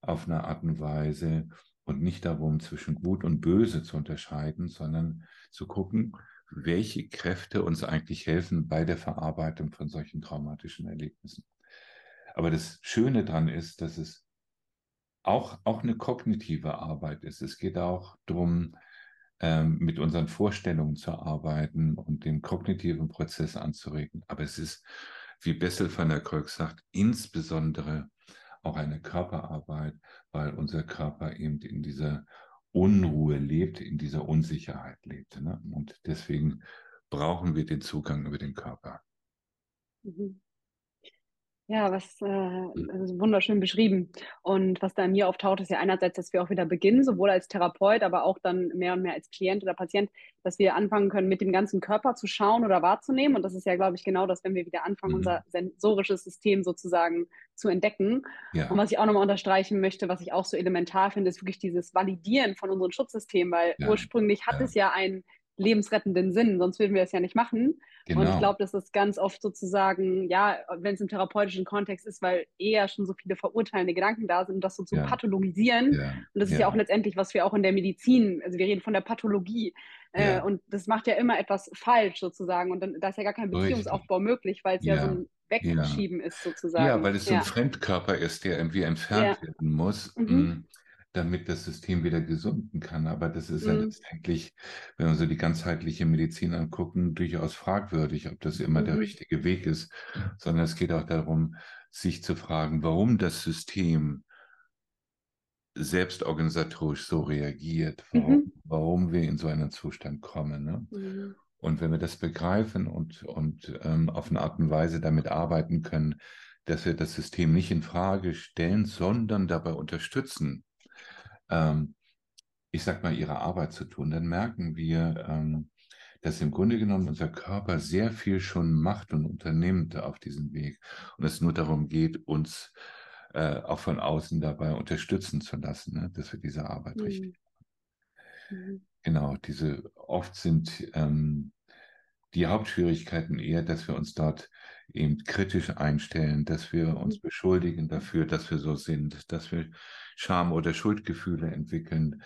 [SPEAKER 3] auf eine Art und Weise und nicht darum, zwischen gut und böse zu unterscheiden, sondern zu gucken, welche Kräfte uns eigentlich helfen bei der Verarbeitung von solchen traumatischen Erlebnissen. Aber das Schöne daran ist, dass es auch, auch eine kognitive Arbeit ist. Es geht auch darum, ähm, mit unseren Vorstellungen zu arbeiten und den kognitiven Prozess anzuregen. Aber es ist, wie Bessel van der Kolk sagt, insbesondere auch eine Körperarbeit, weil unser Körper eben in dieser Unruhe lebt, in dieser Unsicherheit lebt. Ne? Und deswegen brauchen wir den Zugang über den Körper.
[SPEAKER 1] Mhm. Ja, was äh, also wunderschön beschrieben. Und was da in mir auftaucht, ist ja einerseits, dass wir auch wieder beginnen, sowohl als Therapeut, aber auch dann mehr und mehr als Klient oder Patient, dass wir anfangen können, mit dem ganzen Körper zu schauen oder wahrzunehmen. Und das ist ja, glaube ich, genau das, wenn wir wieder anfangen, mhm. unser sensorisches System sozusagen zu entdecken. Ja. Und was ich auch nochmal unterstreichen möchte, was ich auch so elementar finde, ist wirklich dieses Validieren von unserem Schutzsystem, weil ja. ursprünglich hat ja. es ja einen lebensrettenden Sinn, sonst würden wir es ja nicht machen. Genau. Und ich genau. glaube, dass das ganz oft sozusagen, ja, wenn es im therapeutischen Kontext ist, weil eher schon so viele verurteilende Gedanken da sind, das so zu ja. pathologisieren. Ja. Und das ist ja. ja. auch letztendlich, was wir auch in der Medizin, also wir reden von der Pathologie. Äh, und das macht ja immer etwas falsch sozusagen. Und dann da ist ja gar kein Beziehungsaufbau möglich, weil es ja. so ein Wegschieben ist sozusagen.
[SPEAKER 3] Ja, weil es so ein Fremdkörper ist, der irgendwie entfernt werden muss. Mhm. Damit das System wieder gesunden kann. Aber das ist mhm. ja letztendlich, wenn wir so die ganzheitliche Medizin angucken, durchaus fragwürdig, ob das immer mhm. der richtige Weg ist, sondern es geht auch darum, sich zu fragen, warum das System selbstorganisatorisch so reagiert, warum, mhm. warum wir in so einen Zustand kommen. Ne? Mhm. Und wenn wir das begreifen und, und ähm, auf eine Art und Weise damit arbeiten können, dass wir das System nicht in Frage stellen, sondern dabei unterstützen, ähm, ich sag mal, ihre Arbeit zu tun, dann merken wir, ähm, dass im Grunde genommen unser Körper sehr viel schon macht und unternimmt auf diesem Weg. Und es nur darum geht, uns äh, auch von außen dabei unterstützen zu lassen, ne, dass wir diese Arbeit mhm. richtig machen. Mhm. Genau, diese oft sind ähm, die Hauptschwierigkeiten eher, dass wir uns dort eben kritisch einstellen, dass wir uns mhm. beschuldigen dafür, dass wir so sind, dass wir Scham- oder Schuldgefühle entwickeln,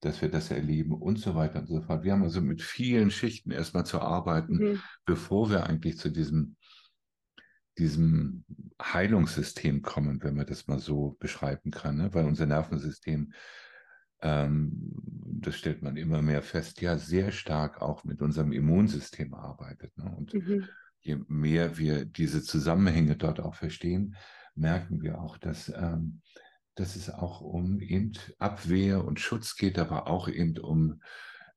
[SPEAKER 3] dass wir das erleben und so weiter und so fort. Wir haben also mit vielen Schichten erstmal zu arbeiten, mhm. bevor wir eigentlich zu diesem, diesem Heilungssystem kommen, wenn man das mal so beschreiben kann, ne? weil unser Nervensystem, ähm, das stellt man immer mehr fest, ja sehr stark auch mit unserem Immunsystem arbeitet. Ne? Und mhm. je mehr wir diese Zusammenhänge dort auch verstehen, merken wir auch, dass ähm, dass es auch um eben Abwehr und Schutz geht, aber auch eben um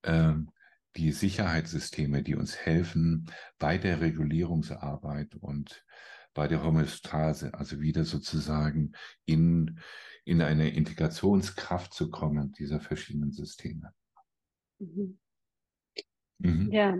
[SPEAKER 3] ähm, die Sicherheitssysteme, die uns helfen bei der Regulierungsarbeit und bei der Homöostase, also wieder sozusagen in, in eine Integrationskraft zu kommen dieser verschiedenen Systeme.
[SPEAKER 1] Mhm. Mhm. Ja,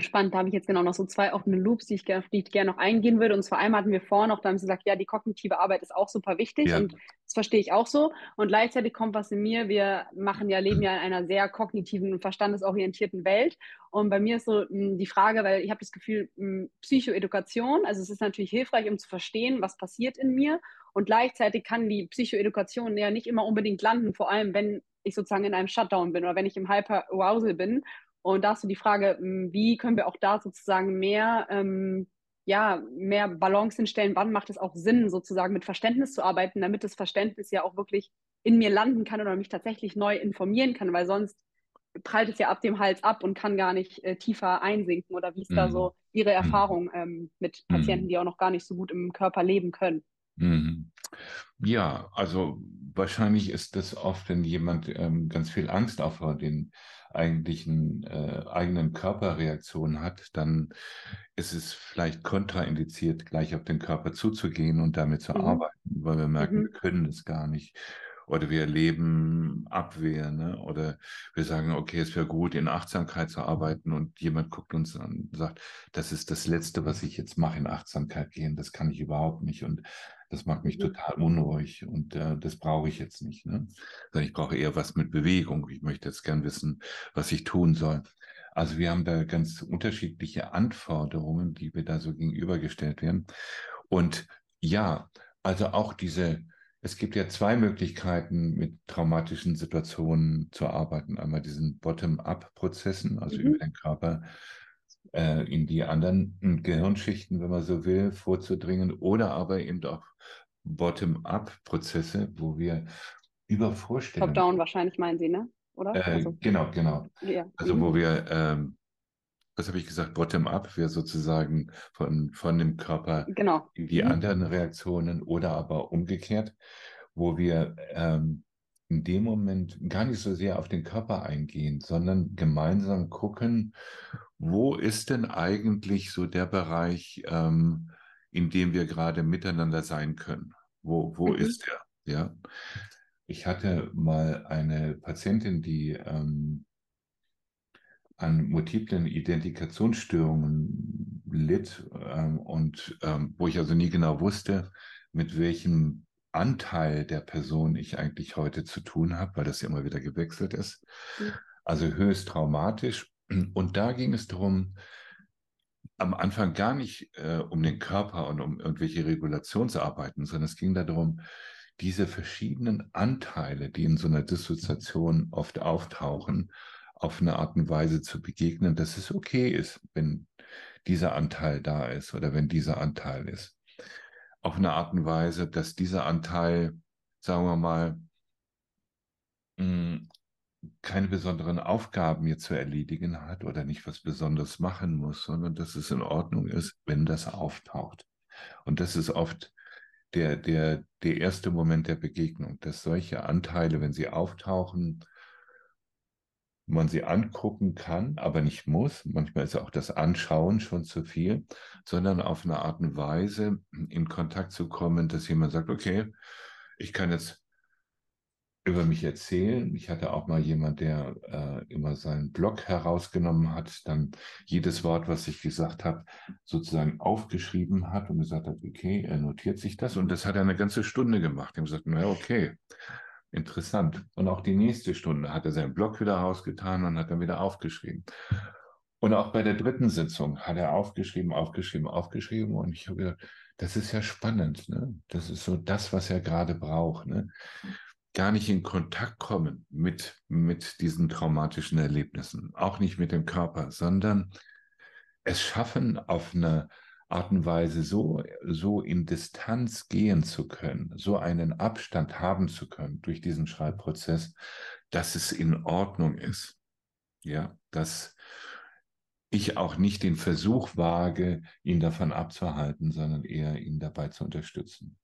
[SPEAKER 1] Spannend, da habe ich jetzt genau noch so zwei offene Loops, die ich, die ich gerne noch eingehen würde. Und zwar einmal hatten wir vorhin noch, da haben sie gesagt, ja, die kognitive Arbeit ist auch super wichtig ja. und das verstehe ich auch so. Und gleichzeitig kommt was in mir, wir machen ja, leben ja in einer sehr kognitiven und verstandesorientierten Welt. Und bei mir ist so hm, die Frage, weil ich habe das Gefühl, hm, Psychoedukation, also es ist natürlich hilfreich, um zu verstehen, was passiert in mir. Und gleichzeitig kann die Psychoedukation ja nicht immer unbedingt landen, vor allem wenn ich sozusagen in einem Shutdown bin oder wenn ich im Hyper-Arousal bin und da hast du die Frage, hm, wie können wir auch da sozusagen mehr, ähm, ja, mehr Balance hinstellen? Wann macht es auch Sinn, sozusagen mit Verständnis zu arbeiten, damit das Verständnis ja auch wirklich in mir landen kann oder mich tatsächlich neu informieren kann, weil sonst prallt es ja ab dem Hals ab und kann gar nicht äh, tiefer einsinken. Oder wie ist mhm. da so Ihre mhm. Erfahrung ähm, mit Patienten, mhm. die auch noch gar nicht so gut im Körper leben können?
[SPEAKER 3] Mhm. Ja, also wahrscheinlich ist das oft, wenn jemand ähm, ganz viel Angst vor den eigentlichen äh, eigenen Körperreaktionen hat, dann ist es vielleicht kontraindiziert, gleich auf den Körper zuzugehen und damit zu mhm. arbeiten, weil wir merken, mhm. wir können es gar nicht oder wir erleben Abwehr, ne? oder wir sagen, okay, es wäre gut, in Achtsamkeit zu arbeiten und jemand guckt uns an und sagt, das ist das Letzte, was ich jetzt mache, in Achtsamkeit gehen, das kann ich überhaupt nicht und das macht mich total unruhig und äh, das brauche ich jetzt nicht. Ne? Sondern ich brauche eher was mit Bewegung. Ich möchte jetzt gern wissen, was ich tun soll. Also wir haben da ganz unterschiedliche Anforderungen, die wir da so gegenübergestellt werden. Und ja, also auch diese es gibt ja zwei Möglichkeiten, mit traumatischen Situationen zu arbeiten. Einmal diesen Bottom-up-Prozessen, also mhm. über den Körper äh, in die anderen Gehirnschichten, wenn man so will, vorzudringen, oder aber eben auch Bottom-up-Prozesse, wo wir über Vorstellungen.
[SPEAKER 1] Top-down wahrscheinlich meinen Sie, ne?
[SPEAKER 3] Oder? Äh, also. Genau, genau. Ja. Also, wo mhm. wir ähm, was habe ich gesagt, bottom-up wäre sozusagen von, von dem Körper
[SPEAKER 1] genau.
[SPEAKER 3] die mhm. anderen Reaktionen oder aber umgekehrt, wo wir ähm, in dem Moment gar nicht so sehr auf den Körper eingehen, sondern gemeinsam gucken, wo ist denn eigentlich so der Bereich, ähm, in dem wir gerade miteinander sein können? Wo, wo mhm. ist er? Ja. Ich hatte mal eine Patientin, die ähm, an multiplen Identifikationsstörungen litt ähm, und ähm, wo ich also nie genau wusste, mit welchem Anteil der Person ich eigentlich heute zu tun habe, weil das ja immer wieder gewechselt ist. Mhm. Also höchst traumatisch. Und da ging es darum, am Anfang gar nicht äh, um den Körper und um irgendwelche Regulationsarbeiten, sondern es ging darum, diese verschiedenen Anteile, die in so einer Dissoziation oft auftauchen, auf eine Art und Weise zu begegnen, dass es okay ist, wenn dieser Anteil da ist oder wenn dieser Anteil ist. Auf eine Art und Weise, dass dieser Anteil, sagen wir mal, hm, keine besonderen Aufgaben jetzt zu erledigen hat oder nicht was Besonderes machen muss, sondern dass es in Ordnung ist, wenn das auftaucht. Und das ist oft der, der, der erste Moment der Begegnung, dass solche Anteile, wenn sie auftauchen, man sie angucken kann, aber nicht muss. Manchmal ist auch das Anschauen schon zu viel, sondern auf eine Art und Weise in Kontakt zu kommen, dass jemand sagt, okay, ich kann jetzt über mich erzählen. Ich hatte auch mal jemand, der äh, immer seinen Blog herausgenommen hat, dann jedes Wort, was ich gesagt habe, sozusagen aufgeschrieben hat und gesagt hat, okay, er notiert sich das. Und das hat er eine ganze Stunde gemacht. Er hat gesagt, naja, okay, interessant. Und auch die nächste Stunde hat er seinen Blog wieder rausgetan und hat dann wieder aufgeschrieben. Und auch bei der dritten Sitzung hat er aufgeschrieben, aufgeschrieben, aufgeschrieben. Und ich habe gedacht, das ist ja spannend. Ne? Das ist so das, was er gerade braucht. Ne? Gar nicht in Kontakt kommen mit, mit diesen traumatischen Erlebnissen, auch nicht mit dem Körper, sondern es schaffen, auf eine Art und Weise so, so in Distanz gehen zu können, so einen Abstand haben zu können durch diesen Schreibprozess, dass es in Ordnung ist. Ja, dass ich auch nicht den Versuch wage, ihn davon abzuhalten, sondern eher ihn dabei zu unterstützen.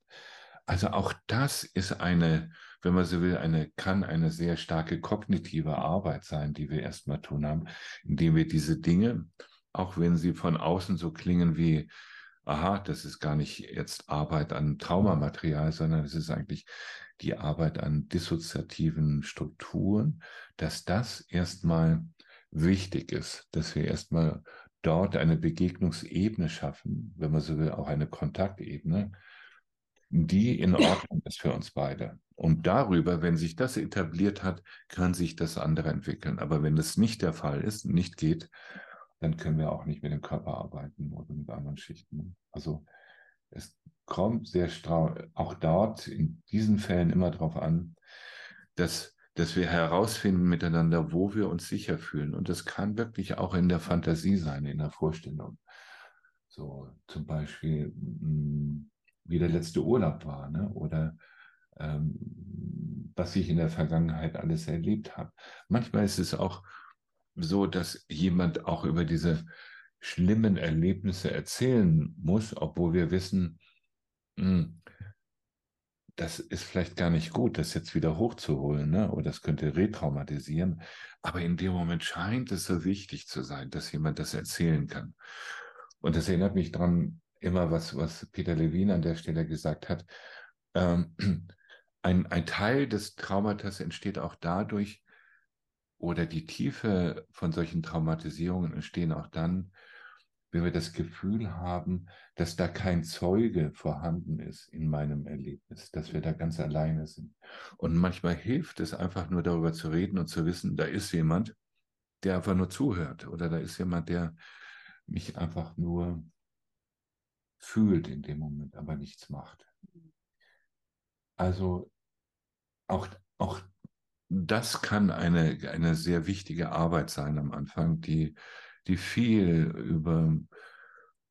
[SPEAKER 3] Also auch das ist eine, wenn man so will, eine, kann eine sehr starke kognitive Arbeit sein, die wir erstmal tun haben, indem wir diese Dinge, auch wenn sie von außen so klingen wie, aha, das ist gar nicht jetzt Arbeit an Traumamaterial, sondern es ist eigentlich die Arbeit an dissoziativen Strukturen, dass das erstmal wichtig ist, dass wir erstmal dort eine Begegnungsebene schaffen, wenn man so will, auch eine Kontaktebene, die in Ordnung ist für uns beide. Und darüber, wenn sich das etabliert hat, kann sich das andere entwickeln. Aber wenn das nicht der Fall ist, nicht geht, dann können wir auch nicht mit dem Körper arbeiten oder mit anderen Schichten. Also es kommt sehr auch dort in diesen Fällen immer darauf an, dass, dass wir herausfinden miteinander, wo wir uns sicher fühlen. Und das kann wirklich auch in der Fantasie sein, in der Vorstellung. So zum Beispiel, hm, wie der letzte Urlaub war ne? oder ähm, was ich in der Vergangenheit alles erlebt habe. Manchmal ist es auch so, dass jemand auch über diese schlimmen Erlebnisse erzählen muss, obwohl wir wissen, mh, hm, das ist vielleicht gar nicht gut, das jetzt wieder hochzuholen, ne? oder das könnte retraumatisieren. Aber in dem Moment scheint es so wichtig zu sein, dass jemand das erzählen kann. Und das erinnert mich daran, immer, was, was Peter Levin an der Stelle gesagt hat. Ähm, ein, ein Teil des Traumatas entsteht auch dadurch, oder die Tiefe von solchen Traumatisierungen entstehen auch dann, wenn wir das Gefühl haben, dass da kein Zeuge vorhanden ist in meinem Erlebnis, dass wir da ganz alleine sind. Und manchmal hilft es einfach nur darüber zu reden und zu wissen, da ist jemand, der einfach nur zuhört oder da ist jemand, der mich einfach nur fühlt in dem Moment, aber nichts macht. Also auch, auch das kann eine, eine sehr wichtige Arbeit sein am Anfang, die, die viel über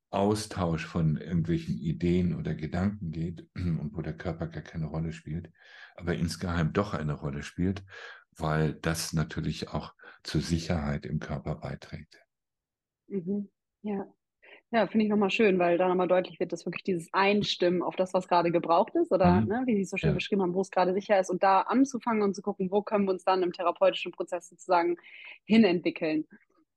[SPEAKER 3] Austausch von irgendwelchen Ideen oder Gedanken geht <clears throat> und wo der Körper gar keine Rolle spielt, aber insgeheim doch eine Rolle spielt, weil das natürlich auch zur Sicherheit im Körper beiträgt.
[SPEAKER 1] Mhm. Ja. Ja, finde ich nochmal schön, weil da nochmal deutlich wird, dass wirklich dieses Einstimmen auf das, was gerade gebraucht ist oder mhm. ne, wie Sie es so schön ja. beschrieben haben, wo es gerade sicher ist und da anzufangen und zu gucken, wo können wir uns dann im therapeutischen Prozess sozusagen hinentwickeln.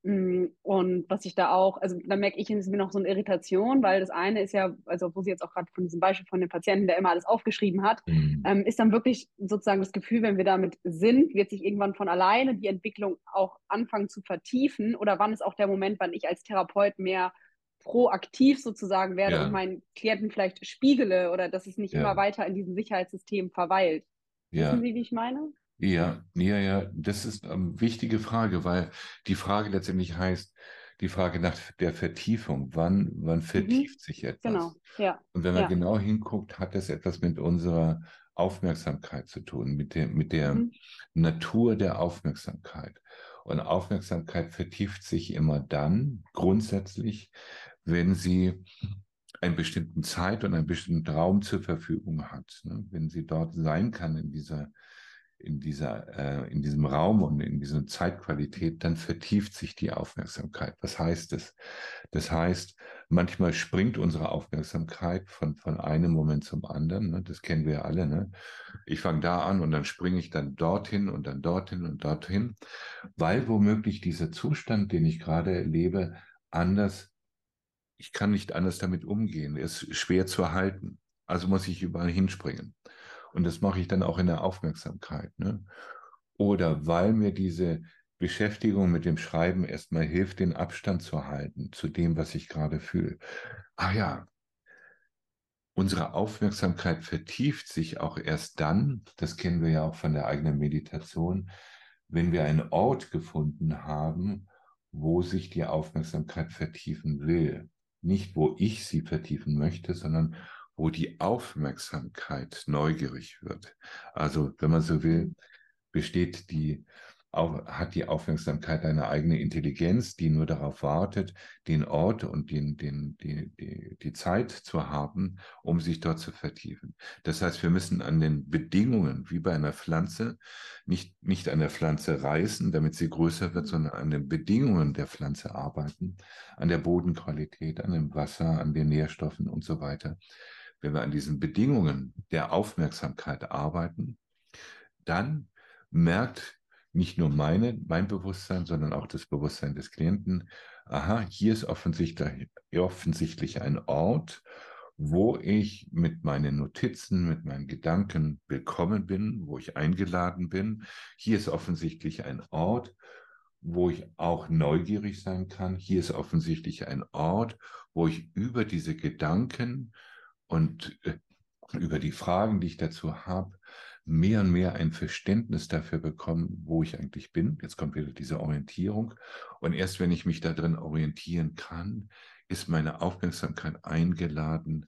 [SPEAKER 1] Mm, und was ich da auch, also da merke ich mir noch so eine Irritation, weil das eine ist ja, also wo sie jetzt auch gerade von diesem Beispiel von dem Patienten, der immer alles aufgeschrieben hat, mhm. ähm, ist dann wirklich sozusagen das Gefühl, wenn wir damit sind, wird sich irgendwann von alleine die Entwicklung auch anfangen zu vertiefen oder wann ist auch der Moment, wann ich als Therapeut mehr proaktiv sozusagen werde ja. und meinen Klienten vielleicht spiegele oder dass es nicht ja. immer weiter in diesem Sicherheitssystem verweilt. Ja. Wissen Sie, wie ich meine?
[SPEAKER 3] Ja, ja, ja, das ist eine ähm, wichtige Frage, weil die Frage letztendlich heißt, die Frage nach der Vertiefung. Wann, wann mhm. vertieft mhm. sich etwas?
[SPEAKER 1] Genau, ja.
[SPEAKER 3] Und wenn man ja. genau hinguckt, hat das etwas mit unserer Aufmerksamkeit zu tun, mit der, mit der mhm. Natur der Aufmerksamkeit. Und Aufmerksamkeit vertieft sich immer dann, grundsätzlich, wenn sie einen bestimmten Zeit und einen bestimmten Raum zur Verfügung hat. Ne? Wenn sie dort sein kann in dieser, in, dieser, äh, in diesem Raum und in dieser Zeitqualität, dann vertieft sich die Aufmerksamkeit. Was heißt das? Das heißt, manchmal springt unsere Aufmerksamkeit von, von einem Moment zum anderen. Ne? Das kennen wir alle. Ne? Ich fange da an und dann springe ich dann dorthin und dann dorthin und dorthin, weil womöglich dieser Zustand, den ich gerade erlebe, anders, ich kann nicht anders damit umgehen. Er ist schwer zu erhalten. Also muss ich überall hinspringen. Und das mache ich dann auch in der Aufmerksamkeit. Ne? Oder weil mir diese Beschäftigung mit dem Schreiben erstmal hilft, den Abstand zu halten zu dem, was ich gerade fühle. Ah ja, unsere Aufmerksamkeit vertieft sich auch erst dann, das kennen wir ja auch von der eigenen Meditation, wenn wir einen Ort gefunden haben, wo sich die Aufmerksamkeit vertiefen will. Nicht, wo ich sie vertiefen möchte, sondern wo die Aufmerksamkeit neugierig wird. Also, wenn man so will, besteht die hat die Aufmerksamkeit eine eigene Intelligenz, die nur darauf wartet, den Ort und den, den, die, die, die Zeit zu haben, um sich dort zu vertiefen. Das heißt, wir müssen an den Bedingungen, wie bei einer Pflanze, nicht, nicht an der Pflanze reißen, damit sie größer wird, sondern an den Bedingungen der Pflanze arbeiten, an der Bodenqualität, an dem Wasser, an den Nährstoffen und so weiter wenn wir an diesen Bedingungen der Aufmerksamkeit arbeiten, dann merkt nicht nur meine, mein Bewusstsein, sondern auch das Bewusstsein des Klienten, aha, hier ist offensichtlich, offensichtlich ein Ort, wo ich mit meinen Notizen, mit meinen Gedanken willkommen bin, wo ich eingeladen bin. Hier ist offensichtlich ein Ort, wo ich auch neugierig sein kann. Hier ist offensichtlich ein Ort, wo ich über diese Gedanken und äh, über die Fragen, die ich dazu habe, mehr und mehr ein Verständnis dafür bekommen, wo ich eigentlich bin. Jetzt kommt wieder diese Orientierung. Und erst wenn ich mich darin orientieren kann, ist meine Aufmerksamkeit eingeladen,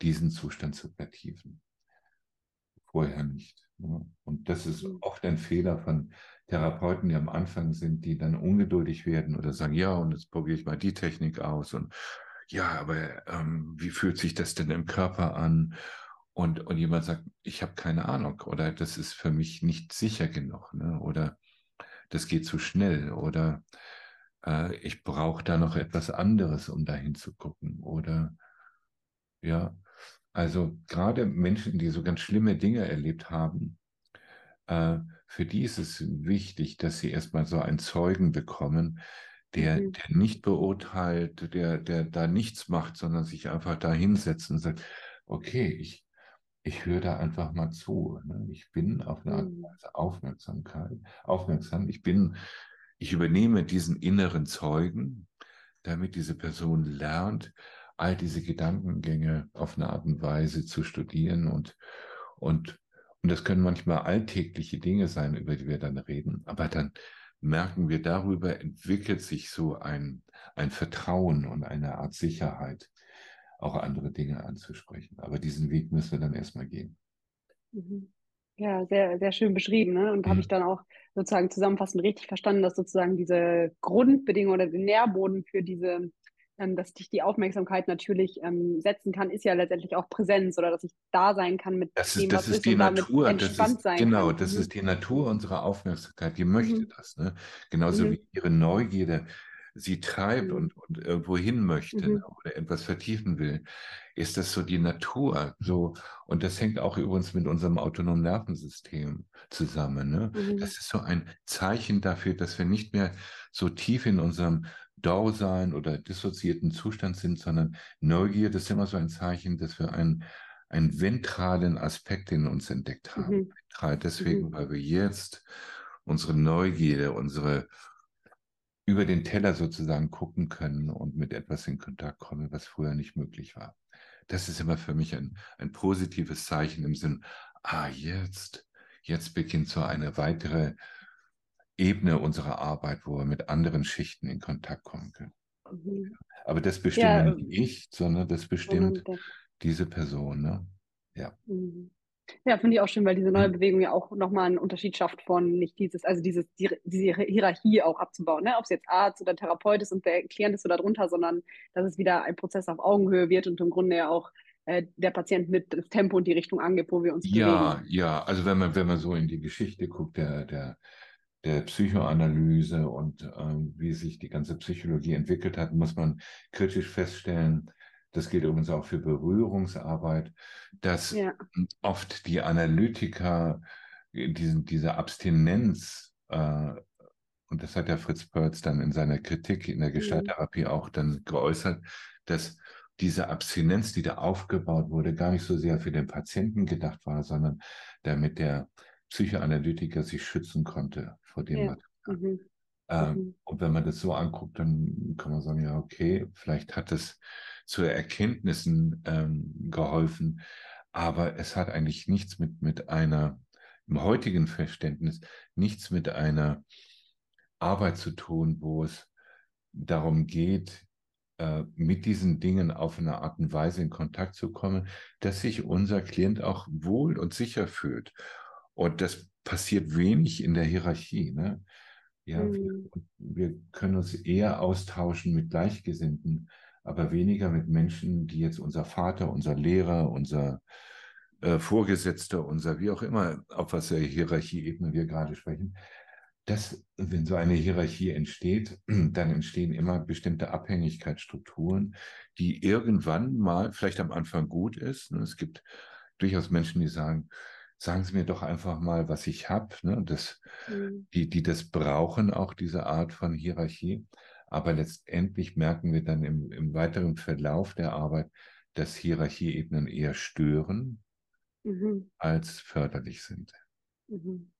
[SPEAKER 3] diesen Zustand zu vertiefen. Vorher nicht. Ne? Und das ist mhm. oft ein Fehler von Therapeuten, die am Anfang sind, die dann ungeduldig werden oder sagen, ja, und jetzt probiere ich mal die Technik aus und ja, aber ähm, wie fühlt sich das denn im Körper an? Und, und jemand sagt, ich habe keine Ahnung oder das ist für mich nicht sicher genug ne? oder das geht zu schnell oder äh, ich brauche da noch etwas anderes, um dahin zu gucken oder ja, also gerade Menschen, die so ganz schlimme Dinge erlebt haben, äh, für die ist es wichtig, dass sie erstmal so einen Zeugen bekommen, der, mhm. der nicht beurteilt, der, der da nichts macht, sondern sich einfach da hinsetzt und sagt, okay, ich, ich höre da einfach mal zu. Ne? Ich bin auf eine Art und mhm. Weise Aufmerksamkeit, aufmerksam. Ich bin, ich übernehme diesen inneren Zeugen, damit diese Person lernt, all diese Gedankengänge auf eine Art und Weise zu studieren und, und, und das können manchmal alltägliche Dinge sein, über die wir dann reden, aber dann merken wir, darüber entwickelt sich so ein, ein Vertrauen und eine Art Sicherheit, auch andere Dinge anzusprechen. Aber diesen Weg müssen wir dann erstmal gehen.
[SPEAKER 1] Mhm. Ja, sehr, sehr schön beschrieben. Ne? Und mhm. habe ich dann auch sozusagen zusammenfassend richtig verstanden, dass sozusagen diese Grundbedingung oder der Nährboden für diese ähm, dass dich die Aufmerksamkeit natürlich ähm, setzen kann, ist ja letztendlich auch Präsenz oder dass ich da sein kann mit
[SPEAKER 3] das ist, dem, das was ist, die Natur, entspannt ist, sein Genau, kann. das mhm. ist die Natur unserer Aufmerksamkeit, die möchte mhm. das. Ne? Genauso mhm. wie ihre Neugierde sie treibt mhm. und, und irgendwo hin möchte mhm. oder etwas vertiefen will, ist das so die Natur. So, und das hängt auch übrigens mit unserem autonomen Nervensystem zusammen. Ne? Mhm. Das ist so ein Zeichen dafür, dass wir nicht mehr so tief in unserem Dausein oder dissoziierten Zustand sind, sondern Neugier, das ist immer so ein Zeichen, dass wir einen, einen ventralen Aspekt in uns entdeckt haben. Mhm. Ventral deswegen, mhm. weil wir jetzt unsere Neugierde, unsere über den Teller sozusagen gucken können und mit etwas in Kontakt kommen, was früher nicht möglich war. Das ist immer für mich ein, ein positives Zeichen im Sinn, ah, jetzt, jetzt beginnt so eine weitere Ebene unserer Arbeit, wo wir mit anderen Schichten in Kontakt kommen können. Mhm. Aber das bestimmt ja, nicht ich, sondern das bestimmt diese Person. Ne? Ja.
[SPEAKER 1] Mhm. Ja, finde ich auch schön, weil diese neue mhm. Bewegung ja auch nochmal einen Unterschied schafft von nicht dieses, also dieses, die, diese Hierarchie auch abzubauen, ne? ob es jetzt Arzt oder Therapeut ist und der Klient ist so darunter, sondern dass es wieder ein Prozess auf Augenhöhe wird und im Grunde ja auch äh, der Patient mit das Tempo und die Richtung angibt, wo wir uns
[SPEAKER 3] ja,
[SPEAKER 1] bewegen.
[SPEAKER 3] Ja, ja, also wenn man, wenn man so in die Geschichte guckt, der, der, der Psychoanalyse und ähm, wie sich die ganze Psychologie entwickelt hat, muss man kritisch feststellen, das gilt übrigens auch für Berührungsarbeit, dass ja. oft die Analytiker diesen, diese Abstinenz, äh, und das hat ja Fritz Perls dann in seiner Kritik in der mhm. Gestalttherapie auch dann geäußert, dass diese Abstinenz, die da aufgebaut wurde, gar nicht so sehr für den Patienten gedacht war, sondern damit der Psychoanalytiker sich schützen konnte vor dem ja. Mhm. Ähm, mhm. Und wenn man das so anguckt, dann kann man sagen, ja, okay, vielleicht hat es zu Erkenntnissen ähm, geholfen, aber es hat eigentlich nichts mit, mit einer, im heutigen Verständnis, nichts mit einer Arbeit zu tun, wo es darum geht, äh, mit diesen Dingen auf eine Art und Weise in Kontakt zu kommen, dass sich unser Klient auch wohl und sicher fühlt. Und das passiert wenig in der Hierarchie. Ne? Ja, mhm. wir, wir, können uns eher austauschen mit Gleichgesinnten, aber weniger mit Menschen, die jetzt unser Vater, unser Lehrer, unser äh, Vorgesetzter, unser wie auch immer, auf was der Hierarchieebene wir gerade sprechen, dass, wenn so eine Hierarchie entsteht, <clears throat> dann entstehen immer bestimmte Abhängigkeitsstrukturen, die irgendwann mal vielleicht am Anfang gut ist. Ne? Es gibt durchaus Menschen, die sagen, sagen Sie mir doch einfach mal, was ich habe. Ne? mhm. die, die das brauchen, auch diese Art von Hierarchie. Aber letztendlich merken wir dann im, im weiteren Verlauf der Arbeit, dass Hierarchieebenen eher stören mhm. als förderlich sind.
[SPEAKER 1] Mhm.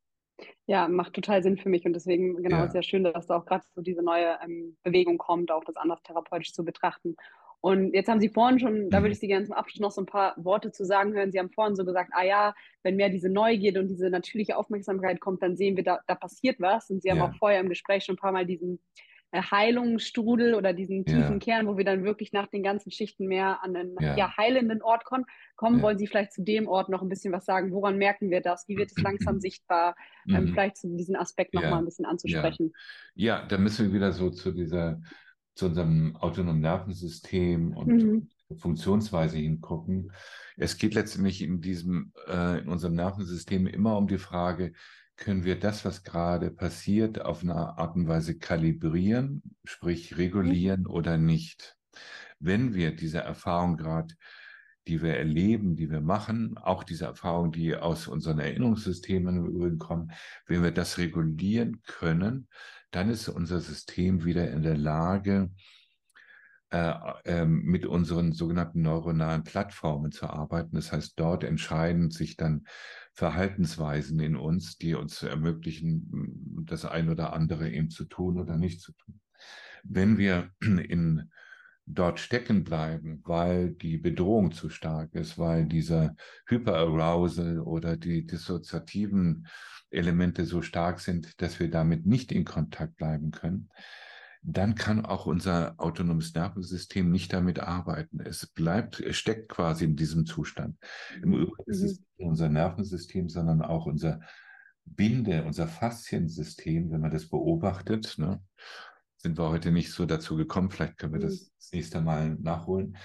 [SPEAKER 1] Ja, macht total Sinn für mich und deswegen genau ja. ist ja schön, dass da auch gerade so diese neue ähm, Bewegung kommt, auch das anders therapeutisch zu betrachten. Und jetzt haben Sie vorhin schon, da würde mhm. ich Sie gerne zum Abschluss noch so ein paar Worte zu sagen hören. Sie haben vorhin so gesagt, ah ja, wenn mehr diese Neugierde und diese natürliche Aufmerksamkeit kommt, dann sehen wir, da, da passiert was. Und Sie haben ja. auch vorher im Gespräch schon ein paar Mal diesen äh, Heilungsstrudel oder diesen tiefen ja. Kern, wo wir dann wirklich nach den ganzen Schichten mehr an einen ja. ja heilenden Ort kommen. kommen. Wollen Sie vielleicht zu dem Ort noch ein bisschen was sagen? Woran merken wir das? Wie wird es langsam <clears throat> sichtbar? Ähm, mhm. vielleicht zu diesem Aspekt noch mal ein bisschen anzusprechen.
[SPEAKER 3] Ja. da müssen wir wieder so zu dieser zu unserem autonomen Nervensystem und mhm. Funktionsweise hingucken. Es geht letztendlich in diesem, äh, in unserem Nervensystem immer um die Frage, können wir das, was gerade passiert, auf eine Art und Weise kalibrieren, sprich regulieren mhm. oder nicht? Wenn wir diese Erfahrung gerade, die wir erleben, die wir machen, auch diese Erfahrung, die aus unseren Erinnerungssystemen kommen, wenn wir das regulieren können, dann ist unser System wieder in der Lage, äh, äh, mit unseren sogenannten neuronalen Plattformen zu arbeiten. Das heißt, dort entscheiden sich dann Verhaltensweisen in uns, die uns ermöglichen, das ein oder andere eben zu tun oder nicht zu tun. Wenn wir in dort stecken bleiben, weil die Bedrohung zu stark ist, weil dieser Hyperarousal oder die dissoziativen Elemente so stark sind, dass wir damit nicht in Kontakt bleiben können, dann kann auch unser autonomes Nervensystem nicht damit arbeiten. Es bleibt, es steckt quasi in diesem Zustand. Im Übrigen ist es nicht unser Nervensystem, sondern auch unser Binde, unser Fasziensystem, wenn man das beobachtet. Ne, sind wir heute nicht so dazu gekommen. Vielleicht können wir das mhm. das nächste Mal nachholen.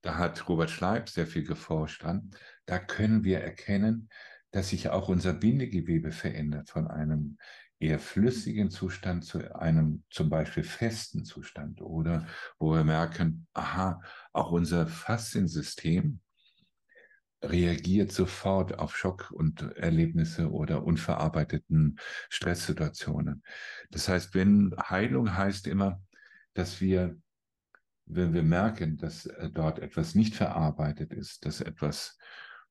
[SPEAKER 3] Da hat Robert Schleib sehr viel geforscht dran. Da können wir erkennen, dass sich auch unser Bindegewebe verändert von einem eher flüssigen Zustand zu einem zum Beispiel festen Zustand oder wo wir merken, aha, auch unser Fasziensystem reagiert sofort auf Schock und Erlebnisse oder unverarbeiteten Stresssituationen. Das heißt, wenn Heilung heißt immer, dass wir, wenn wir merken, dass äh, dort etwas nicht verarbeitet ist, dass etwas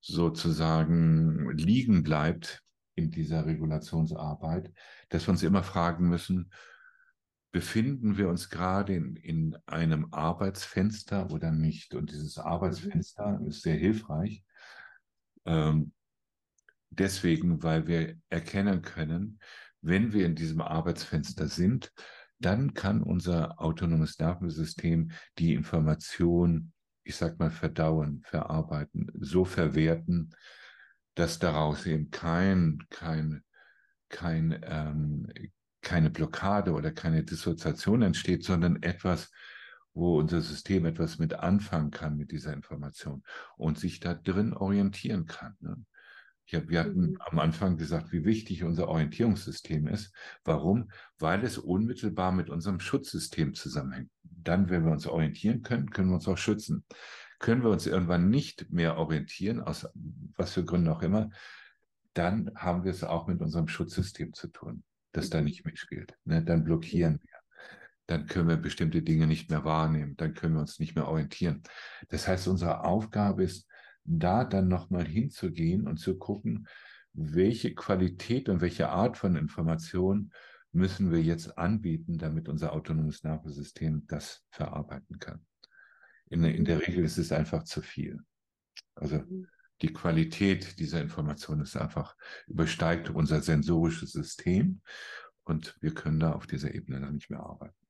[SPEAKER 3] sozusagen liegen bleibt in dieser Regulationsarbeit, dass wir uns immer fragen müssen, befinden wir uns gerade in, in einem Arbeitsfenster oder nicht? Und dieses Arbeitsfenster ist sehr hilfreich. Ähm, deswegen, weil wir erkennen können, wenn wir in diesem Arbeitsfenster sind, dann kann unser autonomes Nervensystem die Information ich sag mal, verdauen, verarbeiten, so verwerten, dass daraus eben kein, kein, kein, ähm, keine Blockade oder keine Dissoziation entsteht, sondern etwas, wo unser System etwas mit anfangen kann mit dieser Information und sich da drin orientieren kann. Ne? Hab, wir hatten mhm. am Anfang gesagt, wie wichtig unser Orientierungssystem ist. Warum? Weil es unmittelbar mit unserem Schutzsystem zusammenhängt. Dann, wenn wir uns orientieren können, können wir uns auch schützen. Können wir uns irgendwann nicht mehr orientieren, aus was für Gründen auch immer, dann haben wir es auch mit unserem Schutzsystem zu tun, das da nicht mitspielt. Ne? Dann blockieren wir. Dann können wir bestimmte Dinge nicht mehr wahrnehmen. Dann können wir uns nicht mehr orientieren. Das heißt, unsere Aufgabe ist, da dann nochmal hinzugehen und zu gucken, welche Qualität und welche Art von Information müssen wir jetzt anbieten, damit unser autonomes Nervensystem das verarbeiten kann. In, in der Regel ist es einfach zu viel. Also mhm. die Qualität dieser Information ist einfach, übersteigt unser sensorisches System und wir können da auf dieser Ebene dann nicht mehr arbeiten.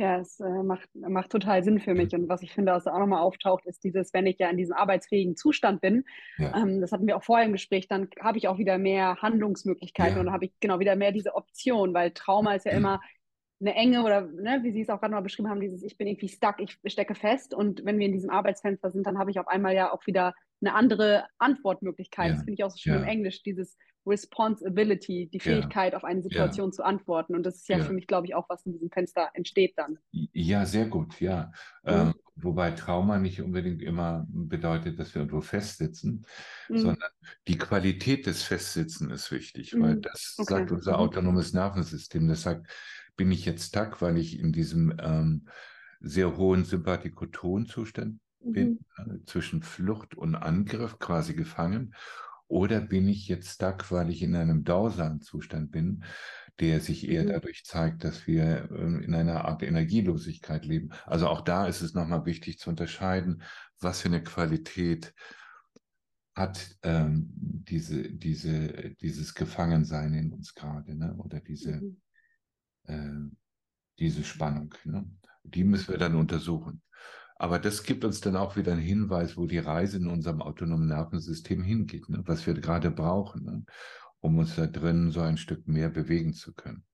[SPEAKER 1] Ja, es äh, macht, macht total Sinn für mich. Und was ich finde, was auch nochmal auftaucht, ist dieses, wenn ich ja in diesem arbeitsfähigen Zustand bin, ja. ähm, das hatten wir auch vorher im Gespräch, dann habe ich auch wieder mehr Handlungsmöglichkeiten ja. und habe ich genau wieder mehr diese Option, weil Trauma ist ja immer eine Enge oder ne, wie Sie es auch gerade mal beschrieben haben, dieses Ich bin irgendwie stuck, ich stecke fest. Und wenn wir in diesem Arbeitsfenster sind, dann habe ich auf einmal ja auch wieder eine andere Antwortmöglichkeit. Ja. Das finde ich auch so schön im Englisch, dieses Responsibility, die Fähigkeit, ja. auf eine Situation ja. zu antworten. Und das ist ja, ja, für mich, glaube ich, auch, was in diesem Fenster entsteht dann.
[SPEAKER 3] Ja, sehr gut, ja. Mhm. Ähm, wobei Trauma nicht unbedingt immer bedeutet, dass wir irgendwo festsitzen, mhm. sondern die Qualität des Festsitzen ist wichtig, mhm. weil das okay. sagt unser mhm. autonomes Nervensystem. Das sagt, bin ich jetzt tack, weil ich in diesem ähm, sehr hohen Sympathikotonzustand bin, mhm. äh, zwischen Flucht und Angriff quasi gefangen oder bin ich jetzt stuck, weil ich in einem dausamen Zustand bin, der sich eher mhm. dadurch zeigt, dass wir ähm, in einer Art Energielosigkeit leben. Also auch da ist es nochmal wichtig zu unterscheiden, was für eine Qualität hat ähm, diese, diese, dieses Gefangensein in uns gerade, ne? oder diese, mhm. äh, diese Spannung. Ne? Die müssen wir dann untersuchen. Aber das gibt uns dann auch wieder einen Hinweis, wo die Reise in unserem autonomen Nervensystem hingeht, ne? was wir gerade brauchen, ne? um uns da drin so ein Stück mehr bewegen zu können.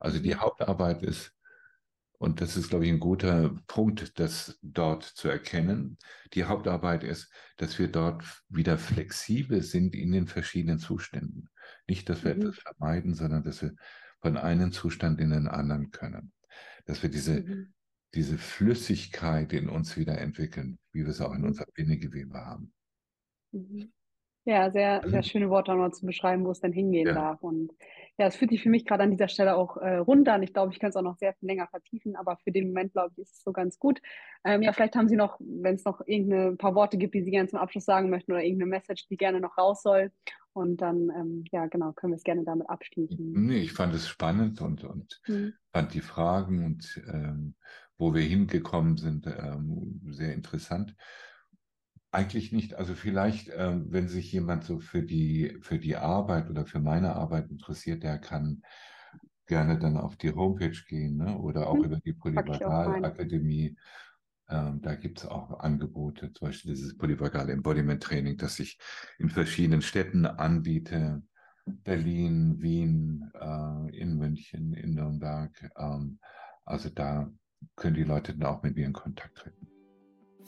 [SPEAKER 3] Also die mhm. Hauptarbeit ist, und das ist, glaube ich, ein guter Punkt, das dort zu erkennen. Die Hauptarbeit ist, dass wir dort wieder flexibel sind in den verschiedenen Zuständen. Nicht, dass wir mhm. etwas vermeiden, sondern dass wir von einem Zustand in den anderen können. Dass wir diese mhm diese Flüssigkeit in uns wieder entwickeln, wie wir es auch in unserem Bindegewebe haben.
[SPEAKER 1] Mhm. Ja, sehr, sehr <laughs> schöne Worte nochmal zu beschreiben, wo es denn hingehen ja. darf. Und ja, es fühlt sich für mich gerade an dieser Stelle auch äh, runter. Und ich glaube, ich kann es auch noch sehr viel länger vertiefen, aber für den Moment, glaube ich, ist es so ganz gut. Ähm, ja, vielleicht haben Sie noch, wenn es noch irgendeine paar Worte gibt, die Sie gerne zum Abschluss sagen möchten oder irgendeine Message, die gerne noch raus soll. Und dann, ähm, ja, genau, können wir es gerne damit abschließen.
[SPEAKER 3] Nee, ich fand es spannend und, und mhm. fand die Fragen und ähm, wo wir hingekommen sind, ähm, sehr interessant. Eigentlich nicht. Also vielleicht, ähm, wenn sich jemand so für die, für die Arbeit oder für meine Arbeit interessiert, der kann gerne dann auf die Homepage gehen ne? oder auch hm, über die Polyvagalakademie. Ähm, da gibt es auch Angebote, zum Beispiel dieses polyvagale Embodiment Training, das ich in verschiedenen Städten anbiete. Berlin, Wien, äh, in München, in Nürnberg. Ähm, also da können die Leute dann auch mit mir in Kontakt treten.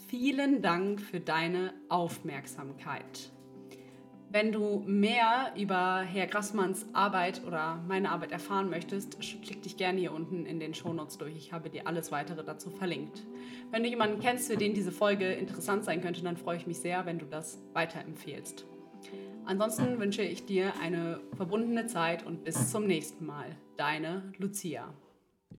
[SPEAKER 4] Vielen Dank für deine Aufmerksamkeit. Wenn du mehr über Herr Grassmanns Arbeit oder meine Arbeit erfahren möchtest, klick dich gerne hier unten in den Shownotes durch. Ich habe dir alles weitere dazu verlinkt. Wenn du jemanden kennst, für den diese Folge interessant sein könnte, dann freue ich mich sehr, wenn du das weiterempfehlst. Ansonsten wünsche ich dir eine verbundene Zeit und bis zum nächsten Mal. Deine Lucia.